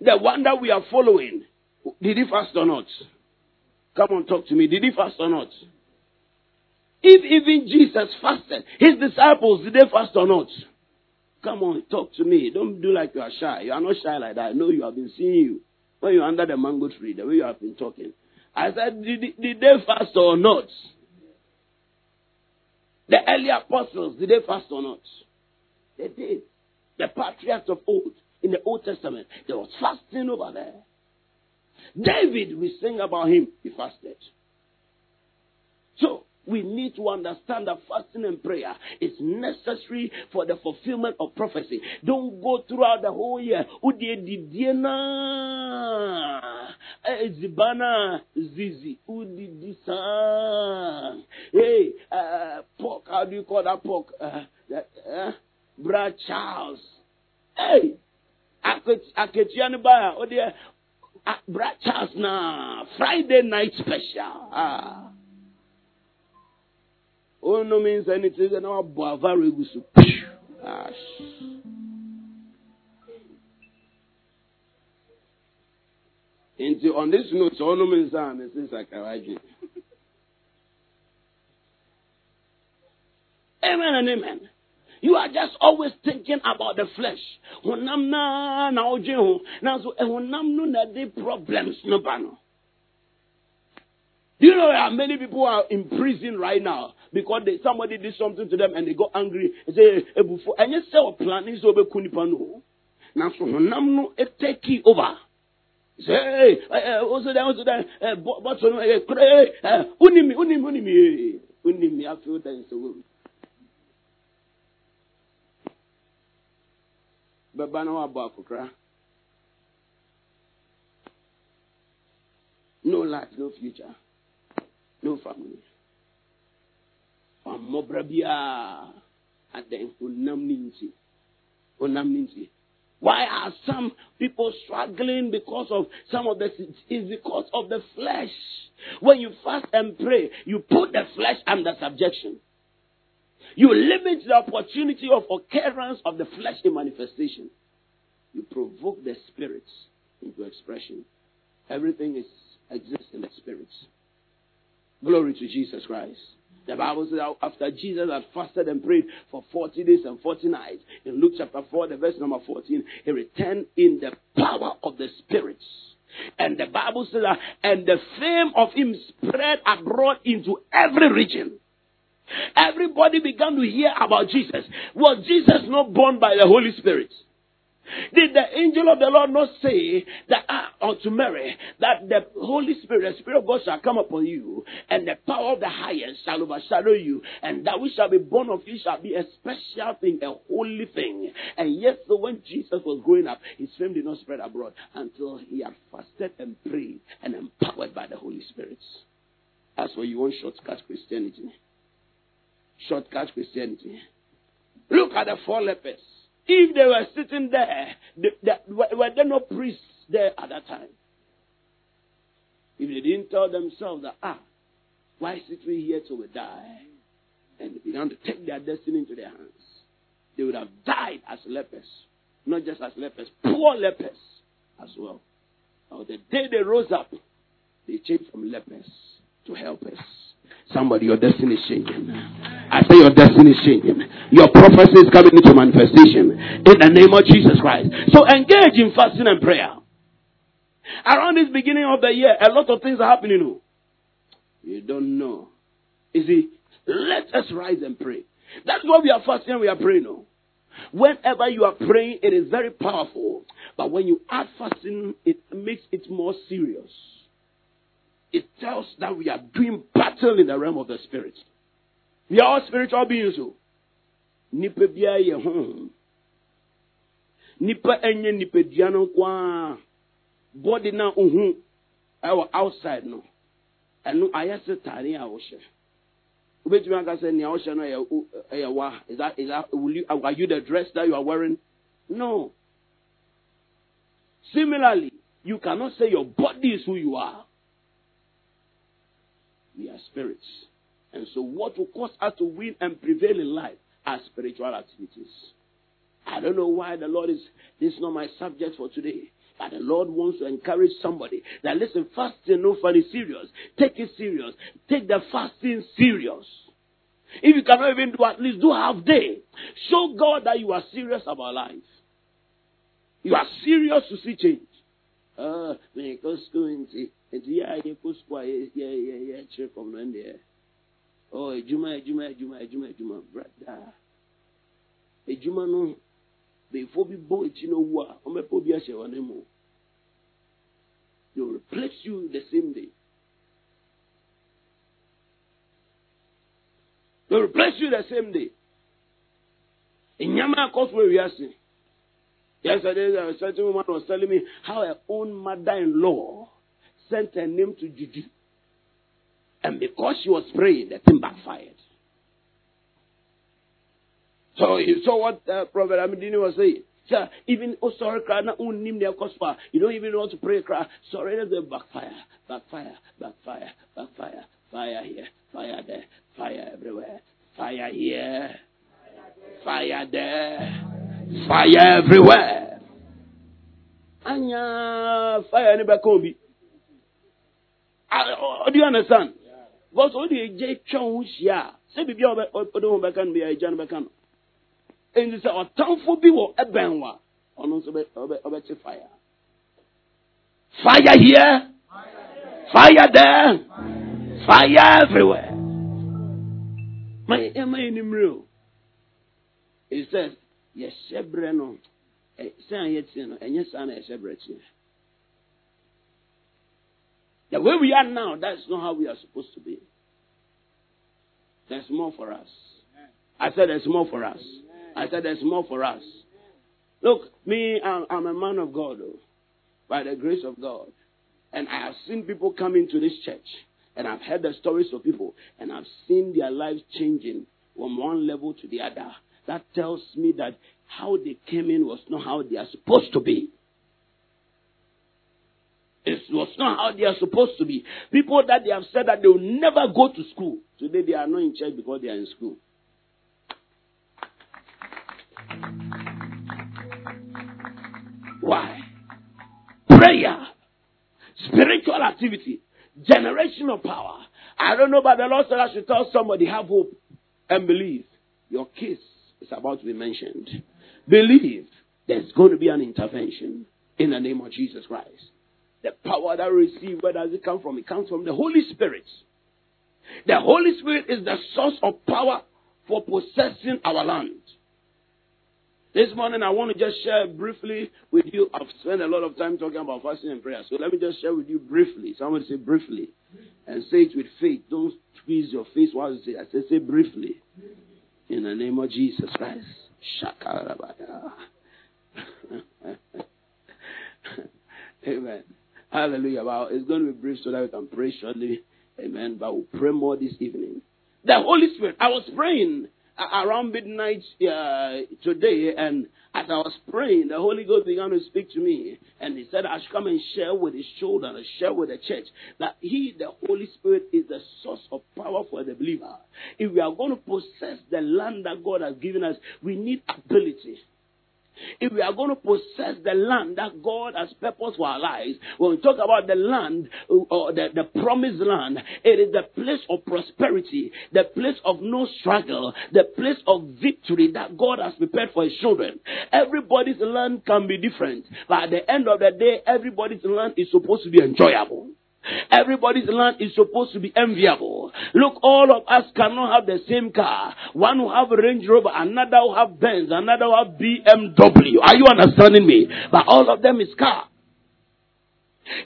the one that we are following, did he fast or not? Come on, talk to me. Did he fast or not? If even Jesus fasted, his disciples, did they fast or not? Come on, talk to me. Don't do like you are shy. You are not shy like that. I know you have been seeing you when you're under the mango tree, the way you have been talking. I said, did, did they fast or not? The early apostles, did they fast or not? They did. The patriarchs of old, in the Old Testament, there was fasting over there. David, we sing about him, he fasted. So, we need to understand that fasting and prayer is necessary for the fulfillment of prophecy. Don't go throughout the whole year. Zizi Hey, uh, pork. How do you call that pork? Uh, uh, Brad Charles. Hey. Oh dear, Brad Charles Friday night special. Ah. Oh no means anything. No, very good. Into on this note, all no means like Amen and amen. You are just always thinking about the flesh. Honam so eh, no de problems no bano. Do you know are many people are in prison right now because they, somebody did something to them and they got angry and say, and you say, planning so be kunipano. Now, so honam no it take over. Say, hey, also there, also there, but so, pray, unimi, unimi, unimi, unimi, I feel that is so bɛba na wabɔ akokora no life no future no family. Ɔmmɔbra biara adɛn honam ne nti honam ne why are some people struggling because of some of the is because of the flesh. When you fast and pray you put the flesh under subjection. You limit the opportunity of occurrence of the flesh in manifestation. You provoke the spirits into expression. Everything is exists in the spirits. Glory to Jesus Christ. The Bible says after Jesus had fasted and prayed for 40 days and 40 nights, in Luke chapter 4, the verse number 14, he returned in the power of the spirits. And the Bible says that, and the fame of him spread abroad into every region. Everybody began to hear about Jesus. Was Jesus not born by the Holy Spirit? Did the angel of the Lord not say that uh, unto Mary that the Holy Spirit, the Spirit of God shall come upon you, and the power of the highest shall overshadow you, and that which shall be born of you shall be a special thing, a holy thing. And yet, so when Jesus was growing up, his fame did not spread abroad until he had fasted and prayed and empowered by the Holy Spirit. That's why you want shortcut Christianity shortcut Christianity. Look at the four lepers. If they were sitting there, they, they, were there no priests there at that time? If they didn't tell themselves that, ah, why sit we here till we die? And began to take their destiny into their hands, they would have died as lepers. Not just as lepers, poor lepers as well. Now, the day they rose up, they changed from lepers to helpers. Somebody, your destiny is changing. I say your destiny is changing. Your prophecy is coming into manifestation in the name of Jesus Christ. So engage in fasting and prayer. Around this beginning of the year, a lot of things are happening. Oh. You don't know. You see, let us rise and pray. That's why we are fasting and we are praying. No? Whenever you are praying, it is very powerful. But when you add fasting, it makes it more serious it tells that we are doing battle in the realm of the spirit. We are all spiritual beings. So. Nipa biara yɛ honhom. nipa enye nipadua no nko ara body na ohu ɛwɔ outside no ɛno ayɛ sɛ taare a wɔhyɛ wobɛtumi aka sɛ nea wɔhyɛ no ɛyɛ wa is that is that will you are you the dress that you are wearing no similarly you cannot say your body is who you are we are spirits and so what will cause us to win and prevail in life are spiritual activities I don't know why the Lord is, this is not my subject for today. But the Lord wants to encourage somebody that listen, fasting no funny serious. Take it serious. Take the fasting serious. If you cannot even do at least do half day, show God that you are serious about life. You are serious to see change. Uh, school yeah yeah yeah yeah check on there. Oh, ejuma ejuma ejuma ejuma ejuma brother. Ejuma no before bi bɔ akyi no wu a ɔmɛpɛ obi ahyɛ wɔn mu they will replace you the same day. They will replace you the same day. Nyama akɔ so ewiase yesterday a certain woman was telling me how her own mother-in-law sent her name to juju and because she was praying the thing backfired. So you saw what uh, Prophet Amidini was saying. So even oh sorry cry na unnim their cospa. You don't even want to pray cry. Sorry that's the backfire, backfire, backfire, backfire, fire here, fire there, fire everywhere, fire here, fire there, fire everywhere. Anya fire in ni bakombi. Do you understand? Because all the J chon shia. Say bibi obe odo mo beka no bi ajan beka no. Nti sɛ ɔtamfo bi wɔ ɛbɛn wa ɔno nso ɔbɛkye fire. Fire here, fire there, fire everywhere. Ma yɛ ma yɛ nimire o. It says yɛhyɛ brɛ no sɛ a yɛtie no ɛnyɛ saa na yɛhyɛ brɛ tie. The way we are now, that's not how we are supposed to be. There's more for us. I said there's more for us. I said there's more for us. Look, me, I'm, I'm a man of God, oh, by the grace of God. And I have seen people come into this church, and I've heard the stories of people, and I've seen their lives changing from one level to the other. That tells me that how they came in was not how they are supposed to be. It was not how they are supposed to be. People that they have said that they will never go to school. Today they are not in church because they are in school. Why? Prayer, spiritual activity, generational power. I don't know, but the Lord said I should tell somebody have hope and believe. Your case is about to be mentioned. Believe there's going to be an intervention in the name of Jesus Christ. The power that we receive, where does it come from? It comes from the Holy Spirit. The Holy Spirit is the source of power for possessing our land. This morning, I want to just share briefly with you. I've spent a lot of time talking about fasting and prayer. So let me just share with you briefly. Somebody say briefly. And say it with faith. Don't squeeze your face while you say I say, say briefly. In the name of Jesus Christ. Shakarabaya. Amen. Hallelujah. It's going to be brief so that we can pray shortly. Amen. But we'll pray more this evening. The Holy Spirit. I was praying around midnight uh, today, and as I was praying, the Holy Ghost began to speak to me, and He said, "I should come and share with His children, and share with the church that He, the Holy Spirit, is the source of power for the believer. If we are going to possess the land that God has given us, we need ability." If we are going to possess the land that God has purposed for our lives, when we talk about the land uh, or the, the promised land, it is the place of prosperity, the place of no struggle, the place of victory that God has prepared for His children. Everybody's land can be different, but at the end of the day, everybody's land is supposed to be enjoyable. Everybody's land is supposed to be enviable. Look, all of us cannot have the same car. One will have Range Rover, another will have Benz, another will have BMW. Are you understanding me? But all of them is car.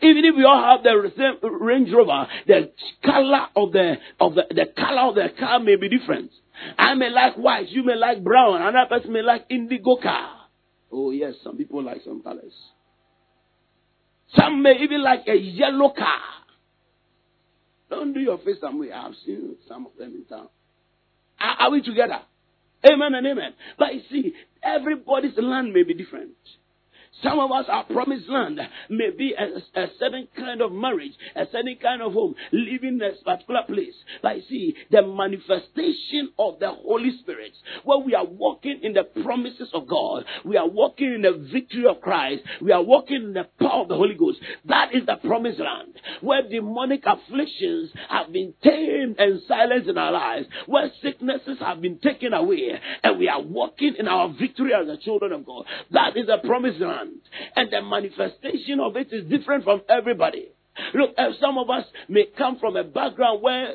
Even if we all have the same Range Rover, the color of the of the, the color of the car may be different. I may like white, you may like brown, another person may like indigo car. Oh, yes, some people like some colors. Some may even like a yellow car. Don't do your face some way. I've seen some of them in town. Are, are we together? Amen and amen. But you see, everybody's land may be different. Some of us, our promised land may be a, a, certain kind of marriage, a certain kind of home, living in a particular place. Like, see, the manifestation of the Holy Spirit, where we are walking in the promises of God, we are walking in the victory of Christ, we are walking in the power of the Holy Ghost. That is the promised land, where demonic afflictions have been tamed and silenced in our lives, where sicknesses have been taken away, and we are walking in our victory as the children of God. That is the promised land. And the manifestation of it is different from everybody. Look, uh, some of us may come from a background where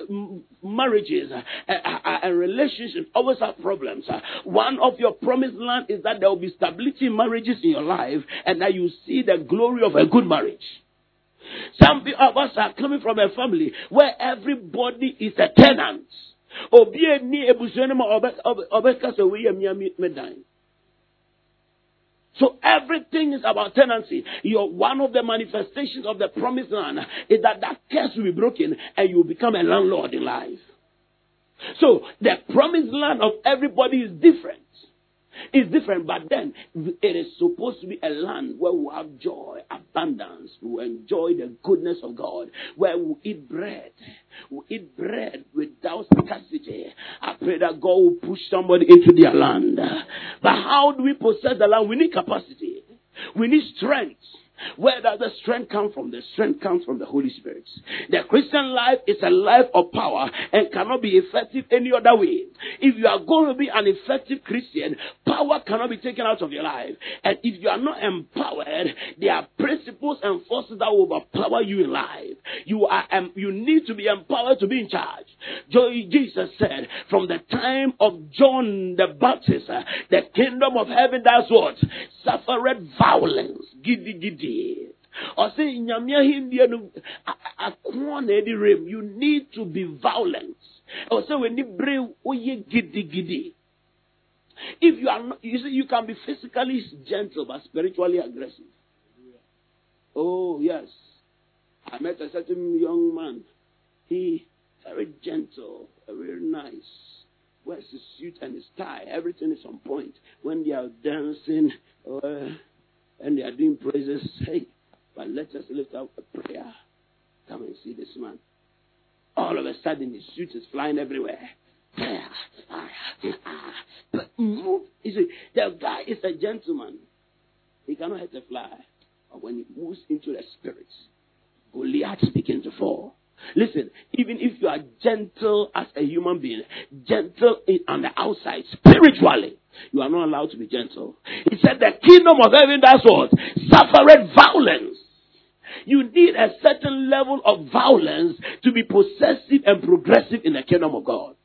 marriages uh, uh, and relationships always have problems. One of your promised land is that there will be stability in marriages in your life and that you see the glory of a good marriage. Some of us are coming from a family where everybody is a tenant. So everything is about tenancy. Your, one of the manifestations of the promised land is that that curse will be broken and you will become a landlord in life. So the promised land of everybody is different. It's different, but then it is supposed to be a land where we have joy, abundance, we enjoy the goodness of God, where we eat bread. We eat bread without scarcity. I pray that God will push somebody into their land. But how do we possess the land? We need capacity. We need strength. Where does the strength come from? The strength comes from the Holy Spirit. The Christian life is a life of power and cannot be effective any other way. If you are going to be an effective Christian, power cannot be taken out of your life. And if you are not empowered, there are principles and forces that will overpower you in life. You are um, you need to be empowered to be in charge. Jesus said, from the time of John the Baptist, uh, the kingdom of heaven does what? Suffered violence. Giddy giddy ɛde rem. You need to be violent. Ɔsɛ w'ani bere woyɛ gidigidi. If you are not, you see, you can be physically gentle but spiritually aggressive. Oh yes, I met a certain young man. He very gentle, very nice. Wears his suit and his tie. Everything is on point. When they are dancing, uh, and they are doing praises. Hey, but let us lift up a prayer. Come and see this man. All of a sudden, his suit is flying everywhere. But move. You see, the guy is a gentleman. He cannot hurt a fly. But when he moves into the spirits, Goliath begins to fall. Listen, even if you are gentle as a human being, gentle on the outside, spiritually, you are not allowed to be gentle. He said the kingdom of heaven, that's what? Suffered violence. You need a certain level of violence to be possessive and progressive in the kingdom of God.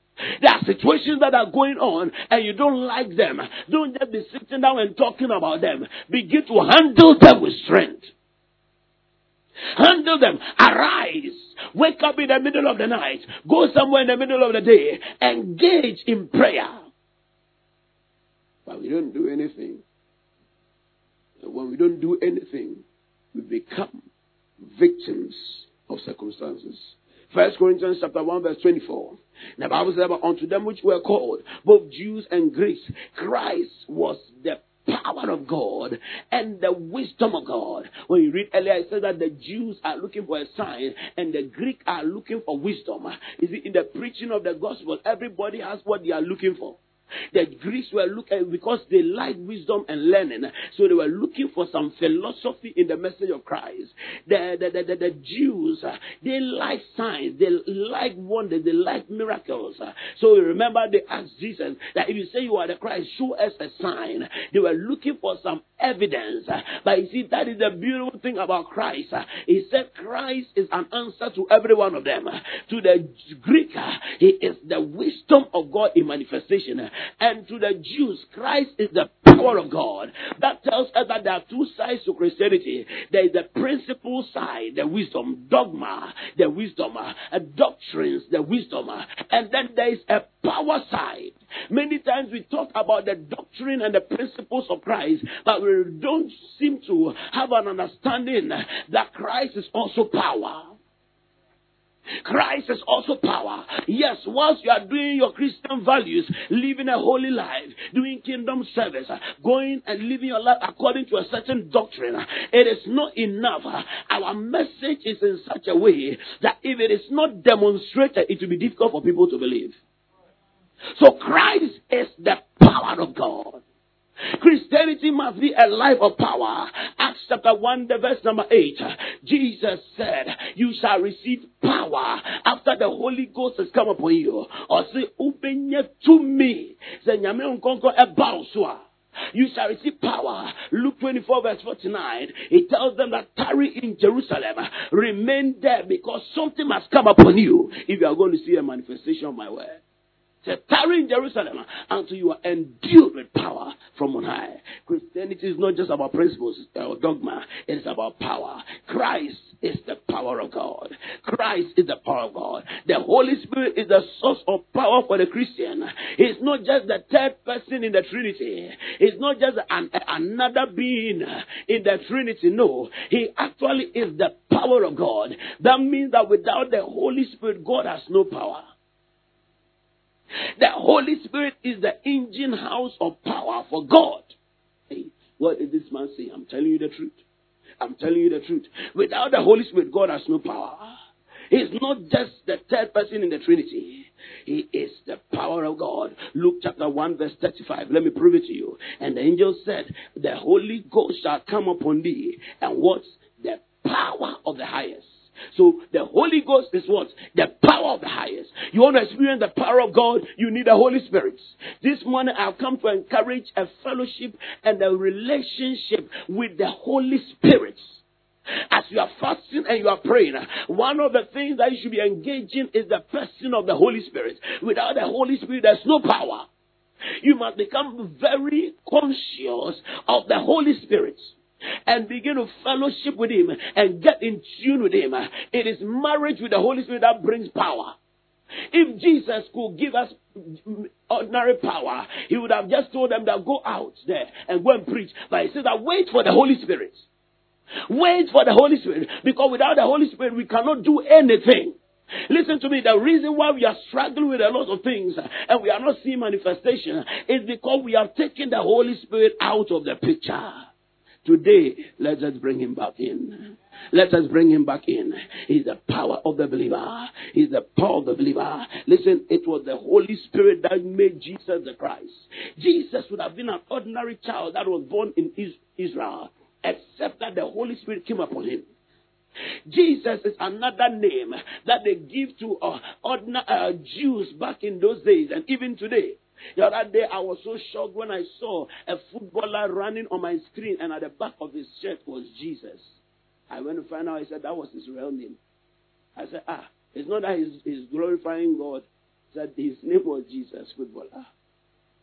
There are situations that are going on and you don't like them. Don't just be sitting down and talking about them. Begin to handle them with strength. Handle them. Arise. Wake up in the middle of the night. Go somewhere in the middle of the day. Engage in prayer. But we don't do anything. So when we don't do anything, we become victims of circumstances. First Corinthians chapter 1 verse 24. The Bible says unto them which were called, both Jews and Greeks, Christ was the power of God and the wisdom of God. When you read earlier, it says that the Jews are looking for a sign and the Greek are looking for wisdom. Is it in the preaching of the gospel? Everybody has what they are looking for. The Greeks were looking because they like wisdom and learning, so they were looking for some philosophy in the message of Christ. The the, the, the, the Jews uh, they like signs, they like wonders, they like miracles. Uh, so remember, they asked Jesus that if you say you are the Christ, show us a sign. They were looking for some evidence, uh, but you see that is the beautiful thing about Christ. He said Christ is an answer to every one of them. To the Greek, he is the wisdom of God in manifestation. And to the Jews, Christ is the power of God. That tells us that there are two sides to Christianity. There is the principle side, the wisdom, dogma, the wisdom, uh, doctrines, the wisdom, uh, and then there is a power side. Many times we talk about the doctrine and the principles of Christ, but we don't seem to have an understanding that Christ is also power. Christ is also power. Yes, whilst you are doing your Christian values, living a holy life, doing kingdom service, going and living your life according to a certain doctrine, it is not enough. Our message is in such a way that if it is not demonstrated, it will be difficult for people to believe. So Christ is the power of God. Christianity must be a life of power. Acts chapter 1, the verse number 8. Jesus said, You shall receive power after the Holy Ghost has come upon you. Or say, Ubenye to me. You shall receive power. Luke 24, verse 49. It tells them that tarry in Jerusalem, remain there because something must come upon you if you are going to see a manifestation of my word said, tarry in Jerusalem until you are endued with power from on high. Christianity is not just about principles uh, or dogma, it is about power. Christ is the power of God. Christ is the power of God. The Holy Spirit is the source of power for the Christian. He's not just the third person in the Trinity. He's not just an, another being in the Trinity. No, he actually is the power of God. That means that without the Holy Spirit, God has no power. The Holy Spirit is the engine house of power for God. Hey, what did this man say? I'm telling you the truth. I'm telling you the truth. Without the Holy Spirit, God has no power. He's not just the third person in the Trinity. He is the power of God. Luke chapter 1 verse 35. Let me prove it to you. And the angel said, the Holy Ghost shall come upon thee. And what's the power of the highest? So the Holy Ghost is what? The power of the highest. You want to experience the power of God, you need the Holy Spirit. This morning I've come to encourage a fellowship and a relationship with the Holy Spirit. As you are fasting and you are praying, one of the things that you should be engaging is the person of the Holy Spirit. Without the Holy Spirit, there's no power. You must become very conscious of the Holy Spirit and begin to fellowship with Him and get in tune with Him. It is marriage with the Holy Spirit that brings power. If Jesus could give us ordinary power, He would have just told them that go out there and go and preach. But He says that wait for the Holy Spirit. Wait for the Holy Spirit. Because without the Holy Spirit, we cannot do anything. Listen to me. The reason why we are struggling with a lot of things and we are not seeing manifestation is because we have taken the Holy Spirit out of the picture. Today, let us bring him back in. Let us bring him back in. He's the power of the believer. He's the power of the believer. Listen, it was the Holy Spirit that made Jesus the Christ. Jesus would have been an ordinary child that was born in Israel, except that the Holy Spirit came upon him. Jesus is another name that they give to uh, ordinary, uh, Jews back in those days and even today. The other day, I was so shocked when I saw a footballer running on my screen, and at the back of his shirt was Jesus. I went to find out, he said that was his real name. I said, ah, it's not that he's, he's glorifying God. Said his name was Jesus, footballer.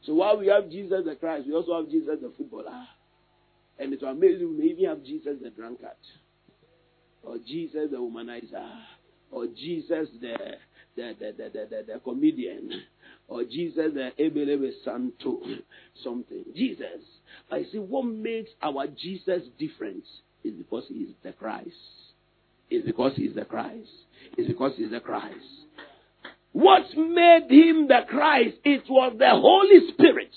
So while we have Jesus the Christ, we also have Jesus the footballer. And it's amazing, we even have Jesus the drunkard, or Jesus the womanizer, or Jesus the, the, the, the, the, the, the comedian or Jesus the Santo, something. Jesus. I see what makes our Jesus different is because he is the Christ. Is because he is the Christ. Is because he is the Christ. What made him the Christ? It was the Holy Spirit.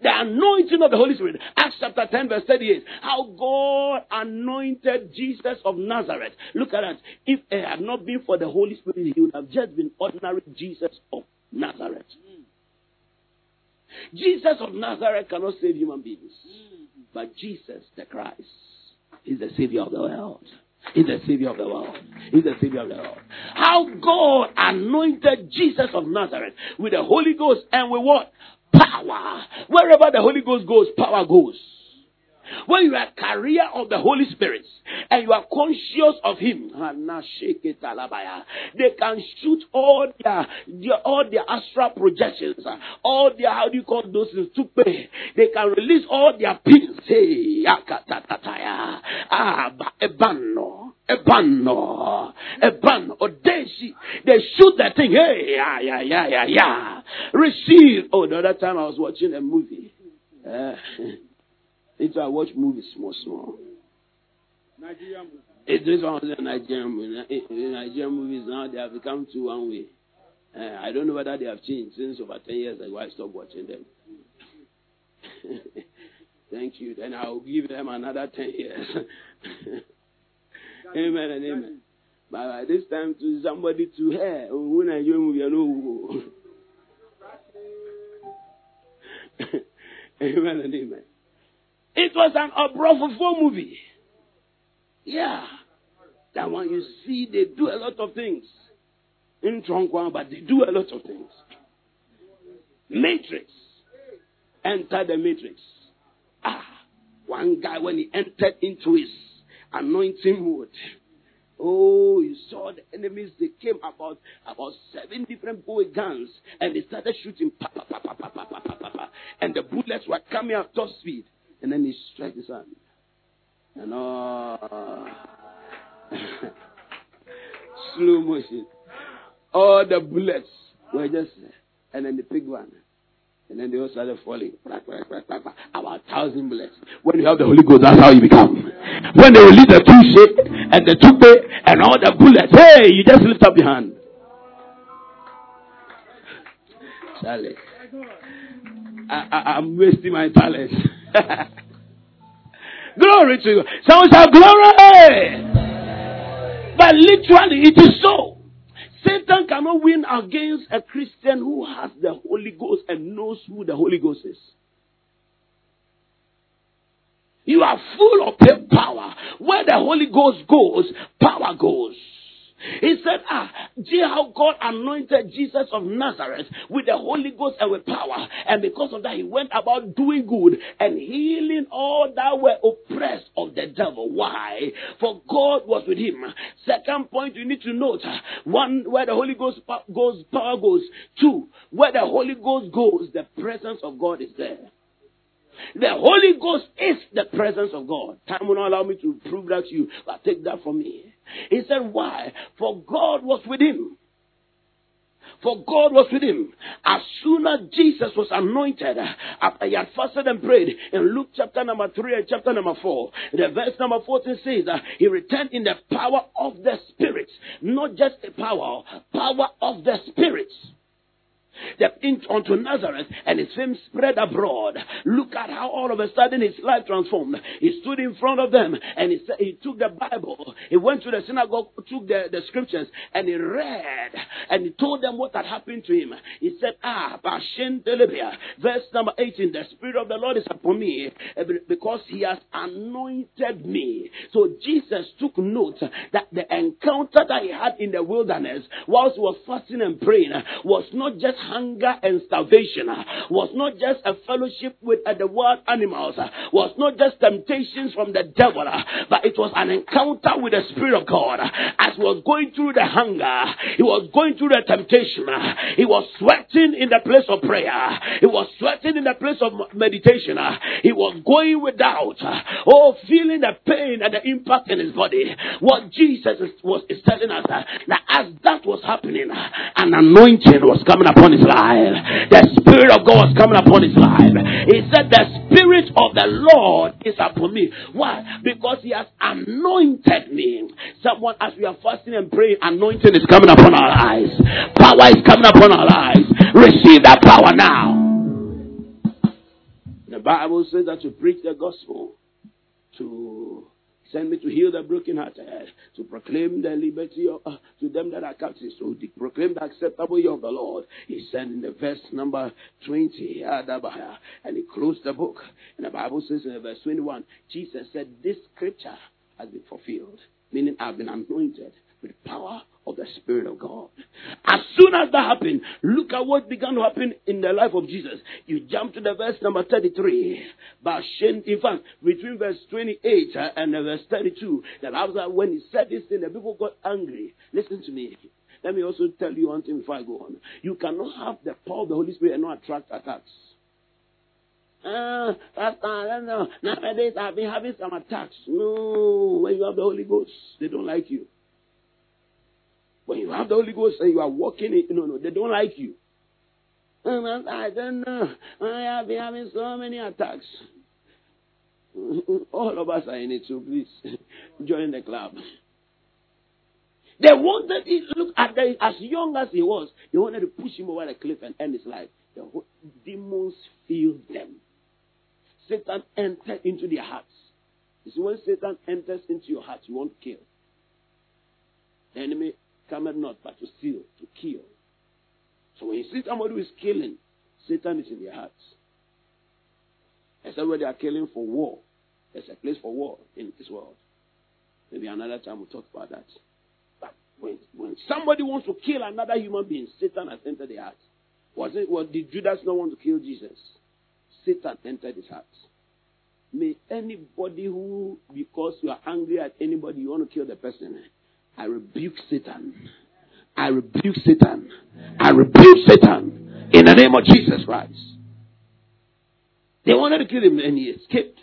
The anointing of the Holy Spirit. Acts chapter 10, verse 38. How God anointed Jesus of Nazareth. Look at that. If it had not been for the Holy Spirit, he would have just been ordinary Jesus of Nazareth. Jesus of Nazareth cannot save human beings. But Jesus, the Christ, is the Savior of the world. He's the Savior of the world. He's the Savior of the world. How God anointed Jesus of Nazareth with the Holy Ghost and with what? Power. Wherever the Holy Ghost goes, power goes. When you are carrier of the Holy Spirit and you are conscious of Him, they can shoot all their, their all their astral projections, all their how do you call those things? They can release all their pins. Ah, ebano, ebano, odeshi. They shoot that thing. Hey, yeah, yeah, yeah, yeah, yeah. Receive. Oh, the other time I was watching a movie. Uh, It's I watch movies small, small. Nigerian movies. Eh, it, this one was a Nigerian movie. Eh, eh, Nigerian movies now they have become two one way. Uh, I don't know whether they have changed since over ten years ago. I stopped watching them. Thank you. Then I'll give them another ten years. amen and amen. But by this time, to somebody to hear, oh, when I join movie, I know. amen and amen. It was an Obrofofo movie. Yeah. That one you see, they do a lot of things. In Tronkwan, but they do a lot of things. Matrix. Enter the matrix. Ah, one guy when he entered into his anointing mode. Oh, you saw the enemies. They came about about seven different boy guns, and they started shooting. Pa, pa, pa, pa, pa, pa, pa, pa, pa, and the bullets were coming at top speed. And then he stretched his hand. And oh, slow motion. All the bullets were just, and then the big one. And then they all started falling. About a thousand bullets. When you have the Holy Ghost, that's how you become. When they release the two and the pay and all the bullets, hey, you just lift up your hand. Charlie. I, I, I'm wasting my talent. glory to you. Someone shout glory. But literally, it is so. Satan cannot win against a Christian who has the Holy Ghost and knows who the Holy Ghost is. You are full of power. Where the Holy Ghost goes, power goes. He said, Ah, see how God anointed Jesus of Nazareth with the Holy Ghost and with power. And because of that, he went about doing good and healing all that were oppressed of the devil. Why? For God was with him. Second point you need to note one, where the Holy Ghost goes, power goes. Two, where the Holy Ghost goes, the presence of God is there. The Holy Ghost is the presence of God. Time will not allow me to prove that to you, but take that from me. He said, Why? For God was with him. For God was with him. As soon as Jesus was anointed, after he had fasted and prayed, in Luke chapter number 3 and chapter number 4, the verse number 14 says that he returned in the power of the Spirit. Not just the power, power of the Spirit in, unto Nazareth, and his fame spread abroad. Look at how all of a sudden his life transformed. He stood in front of them and he, he took the Bible. He went to the synagogue, took the, the scriptures, and he read and he told them what had happened to him. He said, Ah, Bashin Delibia, verse number 18, the Spirit of the Lord is upon me eh, because he has anointed me. So Jesus took note that the encounter that he had in the wilderness whilst he was fasting and praying was not just hunger and starvation, uh, was not just a fellowship with uh, the wild animals, uh, was not just temptations from the devil, uh, but it was an encounter with the Spirit of God. As he was going through the hunger, he was going through the temptation, he was sweating in the place of prayer, he was sweating in the place of meditation, he was going without, oh, feeling the pain and the impact in his body. What Jesus is, was is telling us that as that was happening, an anointing was coming upon his life. The Spirit of God was coming upon his life. He said, The Spirit of the Lord is upon me. Why? Because he has anointed me. Someone, as we are fasting and praying, anointing is coming upon our lives. Power is coming upon our lives. Receive that power now. The Bible says that to preach the gospel, to Send me to heal the brokenhearted, to proclaim the liberty of, uh, to them that are captives, to proclaim the acceptable year of the Lord. He said in the verse number 20, and he closed the book. And the Bible says in verse 21, Jesus said, This scripture has been fulfilled, meaning I've been anointed with power of the Spirit of God. As soon as that happened, look at what began to happen in the life of Jesus. You jump to the verse number 33. But in fact, between verse 28 uh, and verse 32, that after when he said this thing, the people got angry. Listen to me. Let me also tell you one thing before I go on. You cannot have the power of the Holy Spirit and not attract attacks. Uh, Pastor, know. Nowadays I've been having some attacks. No, when you have the Holy Ghost, they don't like you. When you have the Holy Ghost and you are walking in, no, no, they don't like you. Um, and I don't know. I have been having so many attacks. All of us are in it, so please join the club. They wanted it, look at the, as young as he was, they wanted to push him over the cliff and end his life. The demons filled them. Satan entered into their hearts. You see, when Satan enters into your heart, you want to kill. The enemy cometh not but to steal, to kill. So when you see somebody who is killing, Satan is in their hearts. Except where they are killing for war. There's a place for war in this world. Maybe another time we'll talk about that. But when, when somebody wants to kill another human being, Satan has entered their heart. Was it was did Judas not want to kill Jesus? Satan entered his heart. May anybody who, because you are angry at anybody, you want to kill the person, eh? I rebuke Satan. I rebuke Satan. I rebuke Satan in the name of Jesus Christ. They wanted to kill him and he escaped.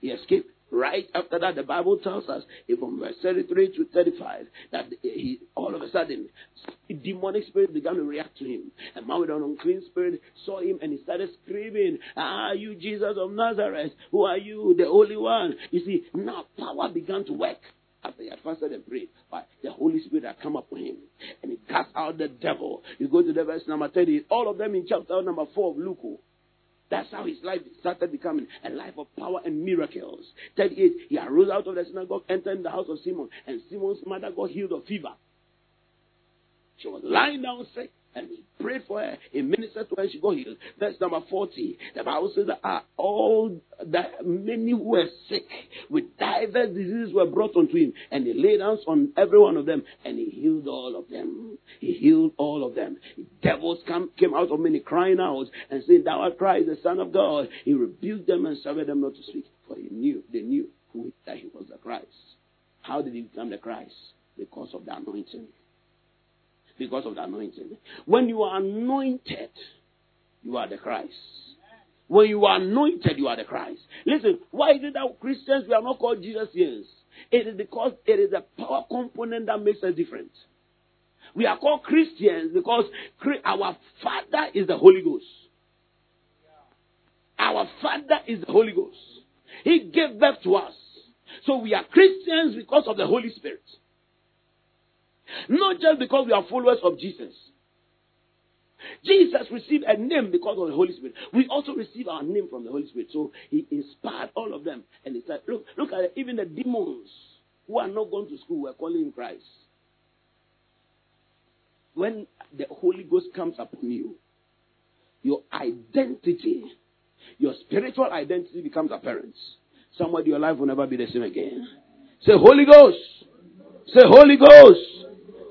He escaped. Right after that, the Bible tells us, from verse 33 to 35, that he, all of a sudden, demonic spirit began to react to him. And man with an unclean spirit saw him and he started screaming, Ah, you Jesus of Nazareth, who are you, the Holy One? You see, now power began to work he had fasted and prayed, but the Holy Spirit had come upon him and he cast out the devil. You go to the verse number 30, all of them in chapter number 4 of Luke. That's how his life started becoming a life of power and miracles. 38, he arose out of the synagogue, entered the house of Simon, and Simon's mother got healed of fever. She was lying down sick. And he prayed for her. He ministered to her. She got healed. Verse number 40. The Bible says that uh, all that many who were sick with diverse diseases were brought unto him. And he laid hands on every one of them. And he healed all of them. He healed all of them. Devils come, came out of many crying out and saying, Thou art Christ, the Son of God. He rebuked them and suffered them not to speak. For he knew, they knew who, that he was the Christ. How did he become the Christ? Because of the anointing because of the anointing. When you are anointed, you are the Christ. When you are anointed, you are the Christ. Listen, why is it that Christians we are not called Jesus? It is because it is a power component that makes us different. We are called Christians because our Father is the Holy Ghost. Our Father is the Holy Ghost. He gave birth to us. So we are Christians because of the Holy Spirit. Not just because we are followers of Jesus. Jesus received a name because of the Holy Spirit. We also receive our name from the Holy Spirit. So he inspired all of them. And he said, Look, look at it. Even the demons who are not going to school were calling him Christ. When the Holy Ghost comes upon you, your identity, your spiritual identity becomes apparent. Somebody, your life will never be the same again. Say, Holy Ghost. Say, Holy Ghost.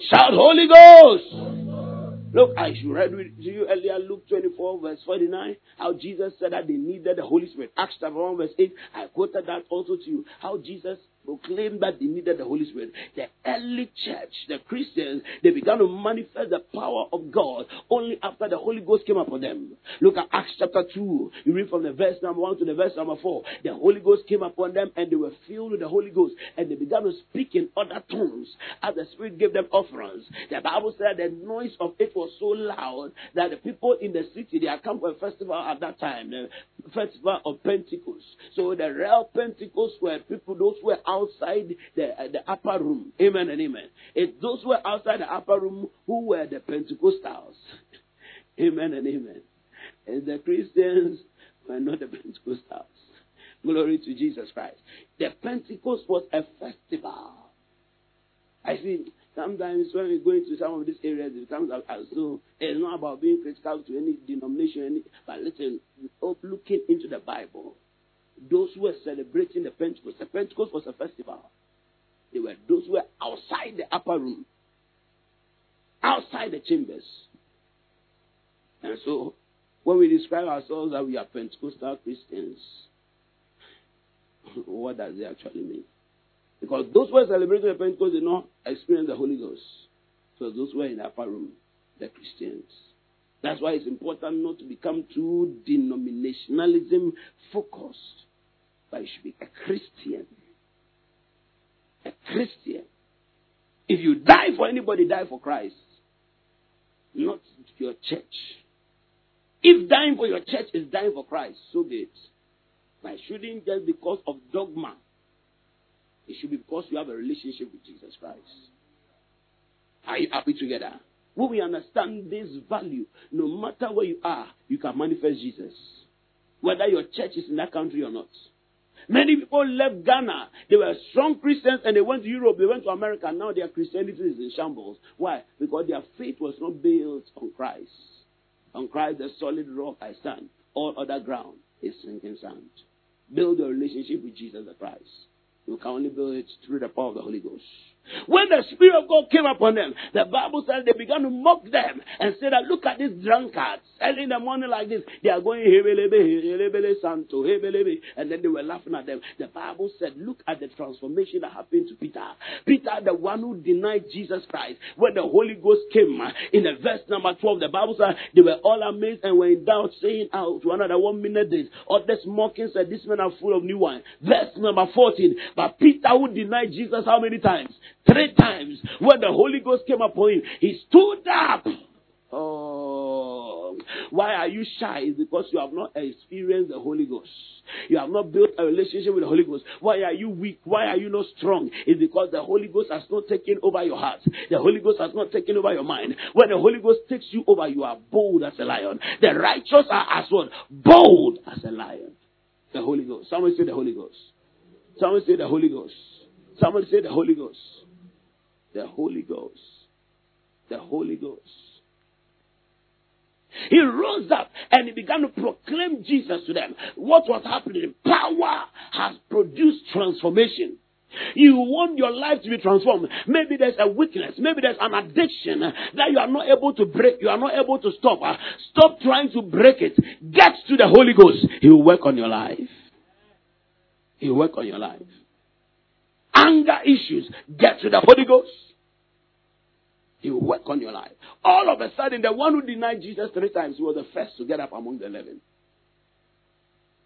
Shout Holy Ghost. Look, I should read with you earlier, Luke 24, verse 49, how Jesus said that they needed the Holy Spirit. Acts chapter 1, verse 8, I quoted that also to you. How Jesus proclaimed that they needed the Holy Spirit. The early church, the Christians, they began to manifest the power of God only after the Holy Ghost came upon them. Look at Acts chapter 2. You read from the verse number 1 to the verse number 4. The Holy Ghost came upon them and they were filled with the Holy Ghost and they began to speak in other tongues as the Spirit gave them offerings. The Bible said the noise of it was so loud that the people in the city, they had come for a festival at that time, the festival of Pentecost. So the real Pentecost were people, those who were outside the, uh, the upper room. Amen and amen. It's those who were outside the upper room who were the Pentecostals. amen and amen. And the Christians were not the Pentecostals. Glory to Jesus Christ. The Pentecost was a festival. I see sometimes when we go into some of these areas, it becomes as though it's not about being critical to any denomination, but listen, looking into the Bible, those who were celebrating the Pentecost. The Pentecost was a festival. They were those who were outside the upper room. outside the chambers. And so, when we describe ourselves that we are Pentecostal Christians, what does it actually mean? Because those who are celebrating the Pentecost did not experience the Holy Ghost. So those who are in the upper room, the Christians. That's why it's important not to become too denominationalism focused. But you should be a Christian. A Christian. If you die for anybody, die for Christ. Not your church. If dying for your church is dying for Christ, so be it. But it shouldn't just because of dogma. It should be because you have a relationship with Jesus Christ. Are you happy together? When we understand this value, no matter where you are, you can manifest Jesus. Whether your church is in that country or not. Many people left Ghana. They were strong Christians and they went to Europe, they went to America. Now their Christianity is in shambles. Why? Because their faith was not built on Christ. On Christ, the solid rock I stand. All other ground is sinking sand. Build your relationship with Jesus the Christ. You can only build it through the power of the Holy Ghost. When the Spirit of God came upon them, the Bible says they began to mock them and that look at these drunkards. Early in the morning like this, they are going hebelebe, santo, hebelebe, and then they were laughing at them. The Bible said, look at the transformation that happened to Peter. Peter, the one who denied Jesus Christ, when the Holy Ghost came in the verse number 12, the Bible said they were all amazed and were in doubt, saying out to another one minute this. Others mocking said, These men are full of new wine. Verse number 14. But Peter, who denied Jesus how many times? Three times. When the Holy Ghost came upon him, he stood up. Oh, why are you shy? It's because you have not experienced the Holy Ghost. You have not built a relationship with the Holy Ghost. Why are you weak? Why are you not strong? It's because the Holy Ghost has not taken over your heart. The Holy Ghost has not taken over your mind. When the Holy Ghost takes you over, you are bold as a lion. The righteous are as what? Bold as a lion. The Holy Ghost. Someone say the Holy Ghost. Someone say the Holy Ghost. Someone say the Holy Ghost. The Holy Ghost. The Holy Ghost. He rose up and he began to proclaim Jesus to them. What was happening? Power has produced transformation. You want your life to be transformed. Maybe there's a weakness. Maybe there's an addiction that you are not able to break. You are not able to stop. Uh, stop trying to break it. Get to the Holy Ghost. He will work on your life. He will work on your life. Anger issues. Get to the Holy Ghost. He will work on your life. All of a sudden, the one who denied Jesus three times was the first to get up among the eleven.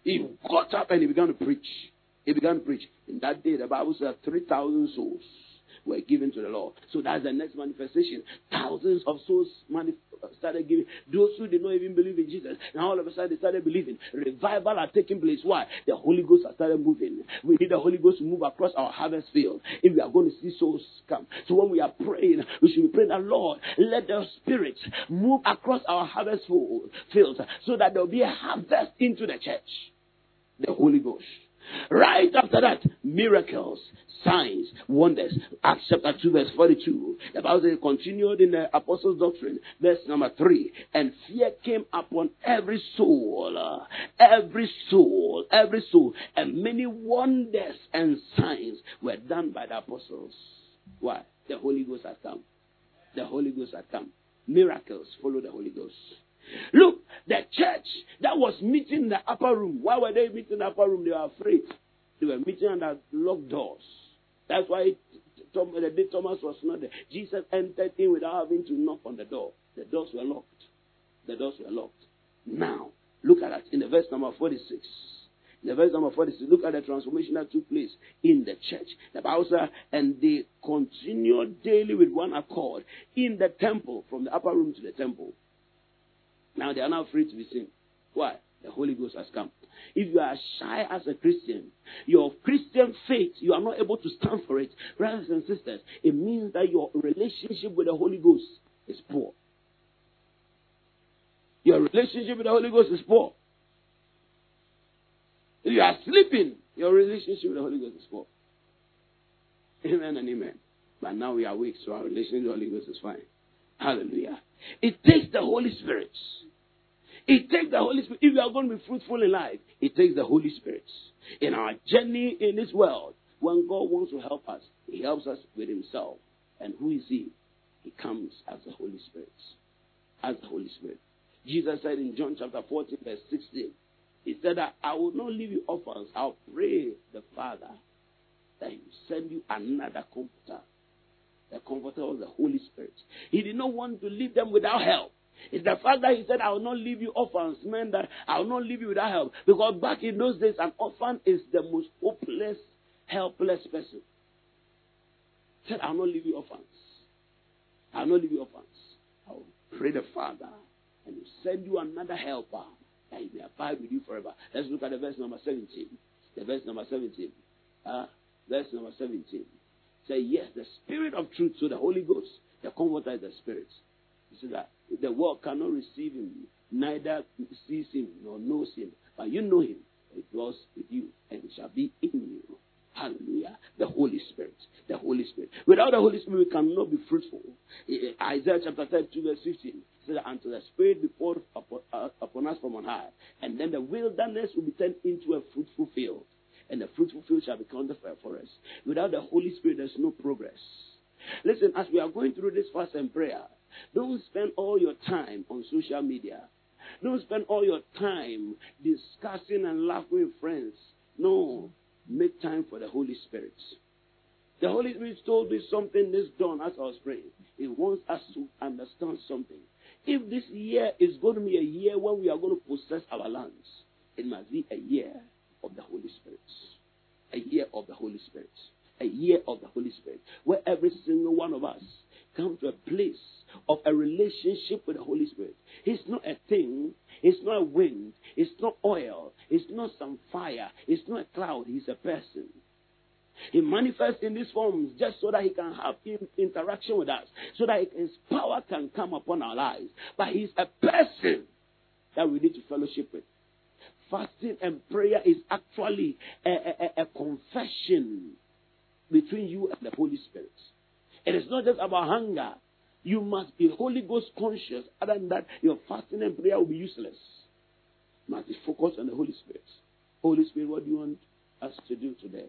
He got up and he began to preach. He began to preach. In that day, the Bible says 3,000 souls were given to the Lord. So that's the next manifestation. Thousands of souls manif- started giving. Those who did not even believe in Jesus, now all of a sudden they started believing. Revival are taking place. Why? The Holy Ghost has started moving. We need the Holy Ghost to move across our harvest field if we are going to see souls come. So when we are praying, we should be praying that Lord, let the Spirit move across our harvest fields so that there will be a harvest into the church. The Holy Ghost. Right after that, miracles, signs, wonders. Acts chapter 2, verse 42. The Bible continued in the apostles' doctrine, verse number 3. And fear came upon every soul, every soul, every soul. And many wonders and signs were done by the apostles. Why? The Holy Ghost has come. The Holy Ghost has come. Miracles follow the Holy Ghost. Look, the church that was meeting in the upper room. Why were they meeting in the upper room? They were afraid. They were meeting under locked doors. That's why the day Thomas was not there. Jesus entered in without having to knock on the door. The doors were locked. The doors were locked. Now, look at that in the verse number 46. In the verse number 46, look at the transformation that took place in the church. The Bible says, and they continued daily with one accord in the temple, from the upper room to the temple. Now they are now free to be seen. Why? The Holy Ghost has come. If you are shy as a Christian, your Christian faith, you are not able to stand for it. Brothers and sisters, it means that your relationship with the Holy Ghost is poor. Your relationship with the Holy Ghost is poor. If you are sleeping, your relationship with the Holy Ghost is poor. Amen and amen. But now we are weak, so our relationship with the Holy Ghost is fine. Hallelujah. It takes the Holy Spirit. It takes the Holy Spirit. If you are going to be fruitful in life, it takes the Holy Spirit. In our journey in this world, when God wants to help us, He helps us with Himself. And who is He? He comes as the Holy Spirit. As the Holy Spirit. Jesus said in John chapter 14, verse 16, He said that I will not leave you orphans. I'll pray the Father that He will send you another comforter. The comforter of the Holy Spirit. He did not want to leave them without help. It's the fact that he said, I will not leave you orphans, meant that I will not leave you without help. Because back in those days, an orphan is the most hopeless, helpless person. He said, I will not leave you orphans. I will not leave you orphans. I will pray the Father and will send you another helper that he may abide with you forever. Let's look at the verse number 17. The verse number 17. Uh, verse number 17. Say, yes, the Spirit of truth, so the Holy Ghost, the Comforter is the Spirit. You see that? The world cannot receive him, neither sees him nor knows him. But you know him. It dwells with you and shall be in you. Hallelujah. The Holy Spirit. The Holy Spirit. Without the Holy Spirit, we cannot be fruitful. Isaiah chapter 32, verse 15 says, Until the Spirit be poured upon, uh, upon us from on high, and then the wilderness will be turned into a fruitful field, and the fruitful field shall become the fair forest. Without the Holy Spirit, there's no progress. Listen, as we are going through this fast and prayer, don't spend all your time on social media. Don't spend all your time discussing and laughing with friends. No, make time for the Holy Spirit. The Holy Spirit told me something this dawn as I was praying. He wants us to understand something. If this year is going to be a year when we are going to possess our lands, it must be a year of the Holy Spirit. A year of the Holy Spirit. A year of the Holy Spirit. Where every single one of us come to a place of a relationship with the Holy Spirit. He's not a thing, it's not a wind, it's not oil, it's not some fire, it's not a cloud, he's a person. He manifests in these forms just so that he can have interaction with us, so that his power can come upon our lives. But he's a person that we need to fellowship with. Fasting and prayer is actually a, a, a confession between you and the Holy Spirit. It is not just about hunger. You must be Holy Ghost conscious. Other than that, your fasting and prayer will be useless. You must be focused on the Holy Spirit. Holy Spirit, what do you want us to do today?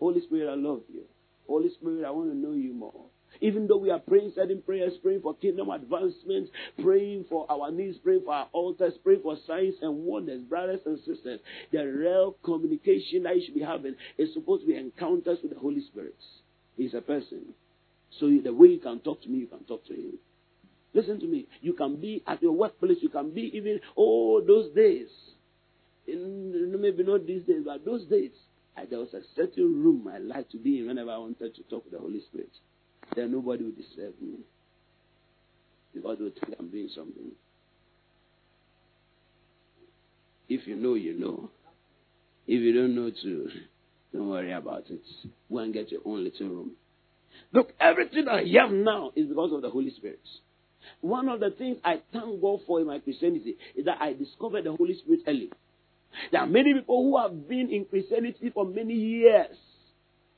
Holy Spirit, I love you. Holy Spirit, I want to know you more. Even though we are praying certain prayers, praying for kingdom advancement, praying for our needs, praying for our altars, praying for signs and wonders, brothers and sisters, the real communication that you should be having is supposed to be encounters with the Holy Spirit. He's a person. So the way you can talk to me, you can talk to him. Listen to me. You can be at your workplace. You can be even, oh, those days. In, maybe not these days, but those days. I, there was a certain room I liked to be in whenever I wanted to talk to the Holy Spirit. Then nobody would disturb me. Because they would think I'm doing something. If you know, you know. If you don't know too, don't worry about it. Go and get your own little room. Look, everything I have now is because of the Holy Spirit. One of the things I thank God for in my Christianity is that I discovered the Holy Spirit early. There are many people who have been in Christianity for many years,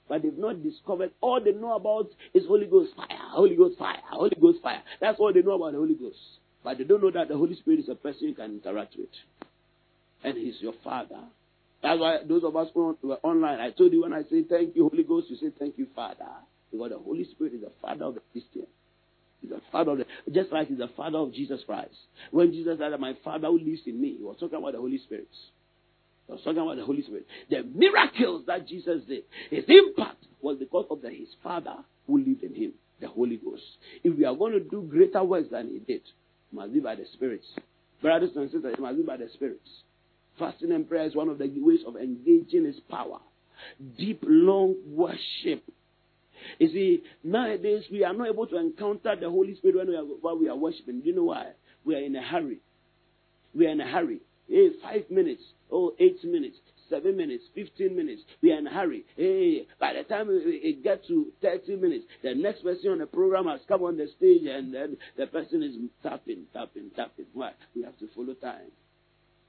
but they've not discovered. All they know about is Holy Ghost fire, Holy Ghost fire, Holy Ghost fire. That's all they know about the Holy Ghost. But they don't know that the Holy Spirit is a person you can interact with. And He's your Father. That's why those of us who were online, I told you when I say thank you, Holy Ghost, you say thank you, Father. Because the Holy Spirit is the Father of the Christian. He's the Father of the, just like He's the Father of Jesus Christ. When Jesus said my Father who lives in me, He was talking about the Holy Spirit. He was talking about the Holy Spirit. The miracles that Jesus did, His impact was because of the, His Father who lived in Him, the Holy Ghost. If we are going to do greater works than He did, it must be by the Spirit. Brothers and sisters, it must be by the Spirit. Fasting and prayer is one of the ways of engaging His power. Deep, long worship you see, nowadays we are not able to encounter the Holy Spirit when we are, while we are worshiping. Do you know why? We are in a hurry. We are in a hurry. Hey, five minutes, oh, eight minutes, seven minutes, 15 minutes. We are in a hurry. Hey, by the time it gets to 30 minutes, the next person on the program has come on the stage and then the person is tapping, tapping, tapping. Why? We have to follow time.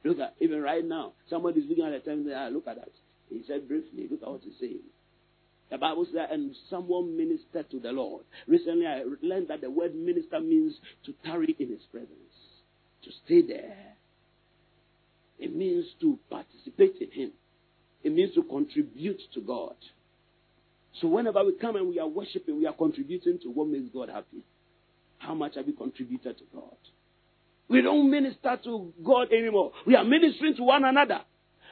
Look at, even right now, somebody is looking at the time ah, look at that. He said briefly, look at what he's saying. The Bible says, and someone ministered to the Lord. Recently, I learned that the word minister means to tarry in his presence, to stay there. It means to participate in him, it means to contribute to God. So, whenever we come and we are worshiping, we are contributing to what makes God happy. How much have we contributed to God? We don't minister to God anymore. We are ministering to one another.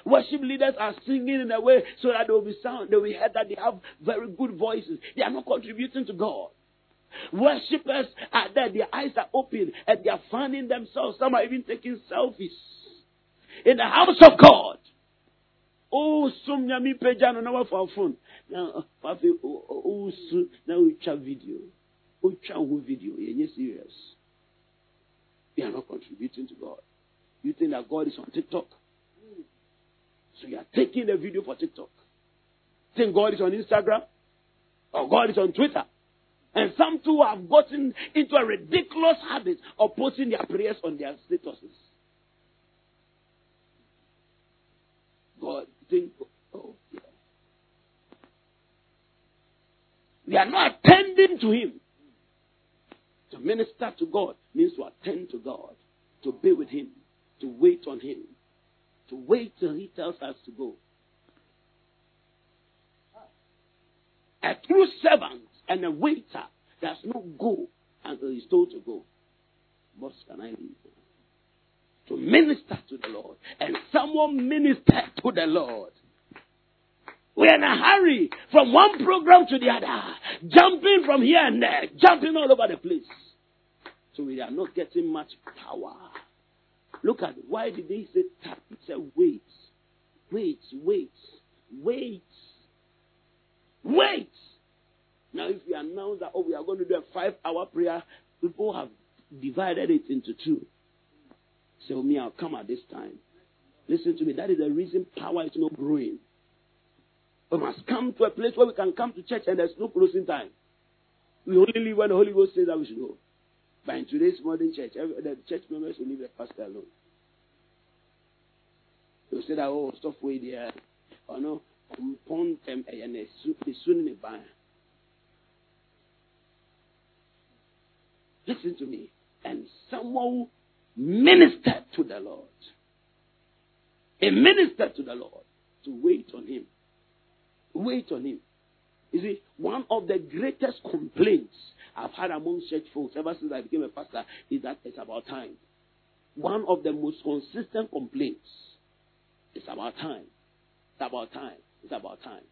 Worship leaders are singing in a way so that they will be sound. They will hear that they have very good voices. They are not contributing to God. Worshippers are there, their eyes are open and they are finding themselves. Some are even taking selfies in the house of God. Oh, some yami peja no na for phone. Now, papi, uh, oh, oh, oh so now we chat video. Oh, chat video. You're serious. You are not contributing to God. You think that God is on TikTok? So you are taking a video for TikTok. Think God is on Instagram? Or God is on Twitter? And some too have gotten into a ridiculous habit of posting their prayers on their statuses. God, think, oh, yeah. We are not attending to Him. To minister to God means to attend to God, to be with Him, to wait on Him, to wait till He tells us to go. A true servant and a waiter does not go until he's told to go. What can I leave? To minister to the Lord. And someone ministered to the Lord. We're in a hurry from one program to the other, jumping from here and there, jumping all over the place. So we are not getting much power. Look at why did they say tap? He said wait, wait, wait, wait, wait. Now, if we announce that, oh, we are going to do a five hour prayer, people have divided it into two. So, me, I'll come at this time. Listen to me. That is the reason power is not growing. We must come to a place where we can come to church and there's no closing time. We only leave when the Holy Ghost says that we should go. But in today's modern church, every, the church members will leave the pastor alone. They'll say that, oh, stop way there. Oh, no. Upon them, and eh, they soon in bank. Listen to me. And someone ministered to the Lord. A minister to the Lord to wait on him. Wait on him. You see, one of the greatest complaints I've had among church folks ever since I became a pastor is that it's about time. One of the most consistent complaints is about time. It's about time. It's about time.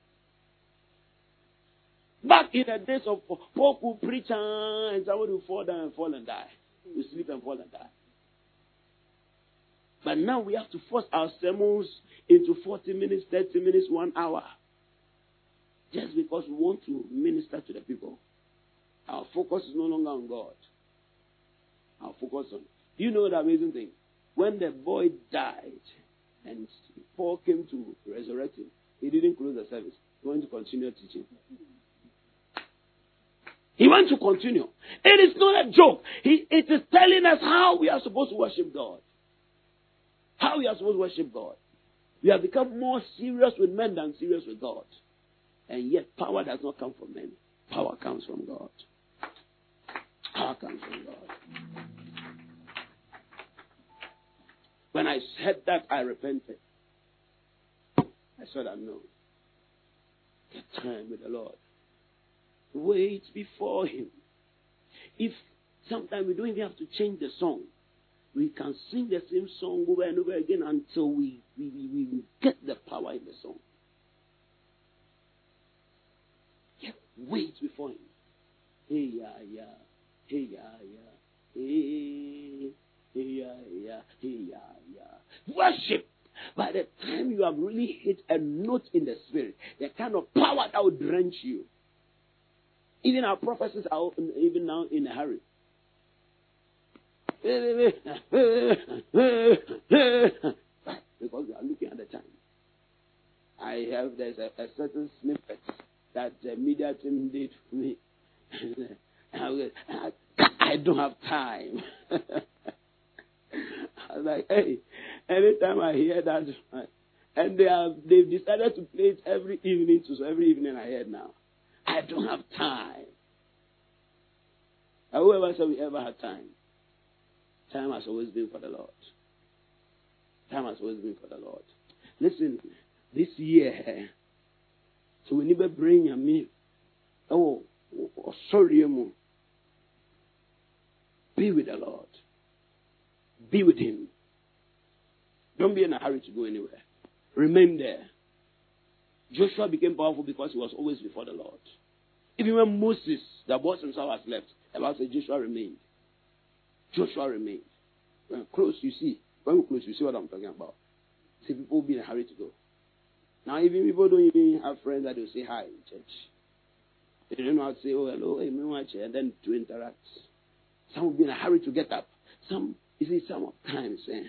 Back in the days of Paul who preach ah, and somebody will fall down and fall and die. We sleep and fall and die. But now we have to force our sermons into 40 minutes, 30 minutes, one hour. Just because we want to minister to the people. Our focus is no longer on God. Our focus on. Do you know the amazing thing? When the boy died and Paul came to resurrect him, he didn't close the service. He wanted to continue teaching. He wants to continue. It is not a joke. He, it is telling us how we are supposed to worship God. How we are supposed to worship God. We have become more serious with men than serious with God. And yet, power does not come from men. Power comes from God. Power comes from God. When I said that, I repented. I said, I know. Get time with the Lord. Wait before Him. If sometimes we don't even have to change the song, we can sing the same song over and over again until we, we, we, we get the power in the song. Yeah, wait before Him. Hey, yeah, yeah. Worship. By the time you have really hit a note in the spirit, the kind of power that will drench you. Even our prophecies are even now in a hurry. Because we are looking at the time. I have there's a, a certain snippet that the media team did for me. I, I don't have time. I was like, hey, anytime I hear that, and they have they've decided to play it every evening, so every evening I hear now. I don't have time. Whoever said we ever had time? Time has always been for the Lord. Time has always been for the Lord. Listen, this year, so we need to bring a me. Oh, oh, sorry. Be with the Lord. Be with Him. Don't be in a hurry to go anywhere. Remain there. Joshua became powerful because he was always before the Lord. Even when Moses, the boss himself, has left, the Bible says Joshua remained. Joshua remained. When close, you see. When we close, you see what I'm talking about. See, people be in a hurry to go. Now, even people don't even have friends that will say hi in church. They don't know how to say, oh, hello, hey, and then to interact. Some will be in a hurry to get up. Some, you see, some sometimes, eh,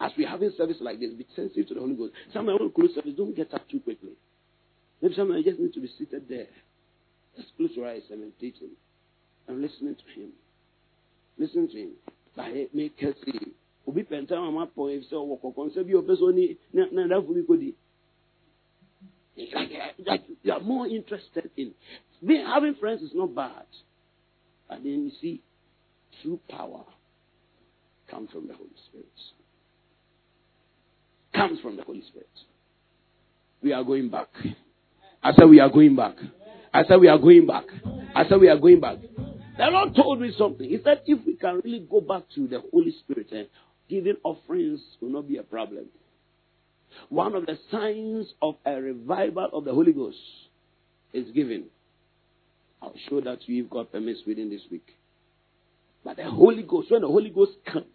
as we're having service like this, be sensitive to the Holy Ghost. Some to close service, don't get up too quickly. Maybe some I just need to be seated there. Just close your eyes and meditate him. And listening to him. Listen to him. By make see. Obi pẹ̀ntẹ́ wọn máa pọ̀ ẹ̀ sẹ́ ọwọ́ kọ̀ọ̀kan ṣé bí ọbẹ̀ sọ ní náà dáfọ́ bí kò di. Like you are more interested in being, having friends is not bad. But then you see, true power comes from the Holy Spirit. Comes from the Holy Spirit. We are going back. I said we are going back. I said we are going back. I said we are going back. The Lord told me something. He said if we can really go back to the Holy Spirit and giving offerings will not be a problem. One of the signs of a revival of the Holy Ghost is giving. I'll show that to you if God permits within this week. But the Holy Ghost, when the Holy Ghost comes,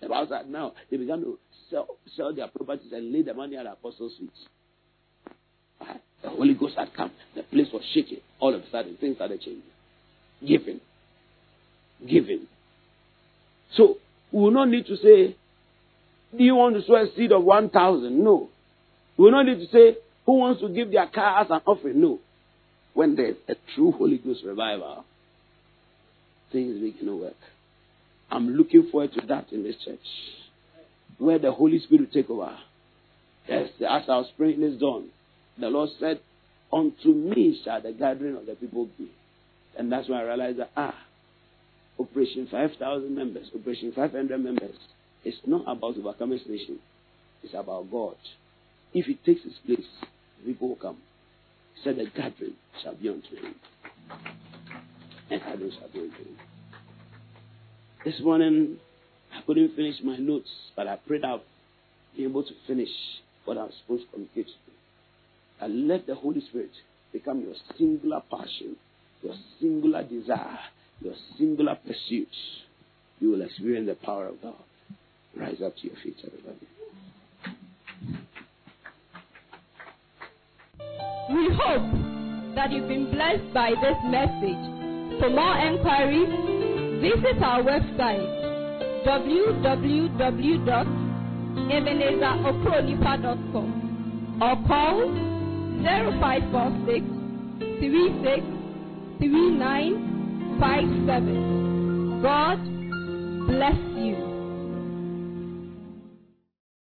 the Bible said now they began to sell, sell their properties and lay the money at the apostles' feet. The Holy Ghost had come. The place was shaking. All of a sudden, things started changing. Giving. Giving. So, we will not need to say, do you want to sow a seed of 1,000? No. We will not need to say, who wants to give their car as an offering? No. When there's a true Holy Ghost revival, things begin to work. I'm looking forward to that in this church, where the Holy Spirit will take over. Yes, as I was praying dawn, the Lord said, Unto me shall the gathering of the people be. And that's when I realized that, ah, Operation 5,000 members, Operation 500 members, it's not about overcoming nation. It's about God. If He takes His place, people will come. He said, The gathering shall be unto Him. And gathering shall be unto Him. This morning, I couldn't finish my notes, but I prayed out, be able to finish what I'm supposed to communicate to you. And let the Holy Spirit become your singular passion, your singular desire, your singular pursuit. You will experience the power of God. Rise up to your feet, everybody. We hope that you've been blessed by this message. For more enquiries, visit our website www.ebenezerokronipa.com or call 0546 36 3957. God bless you.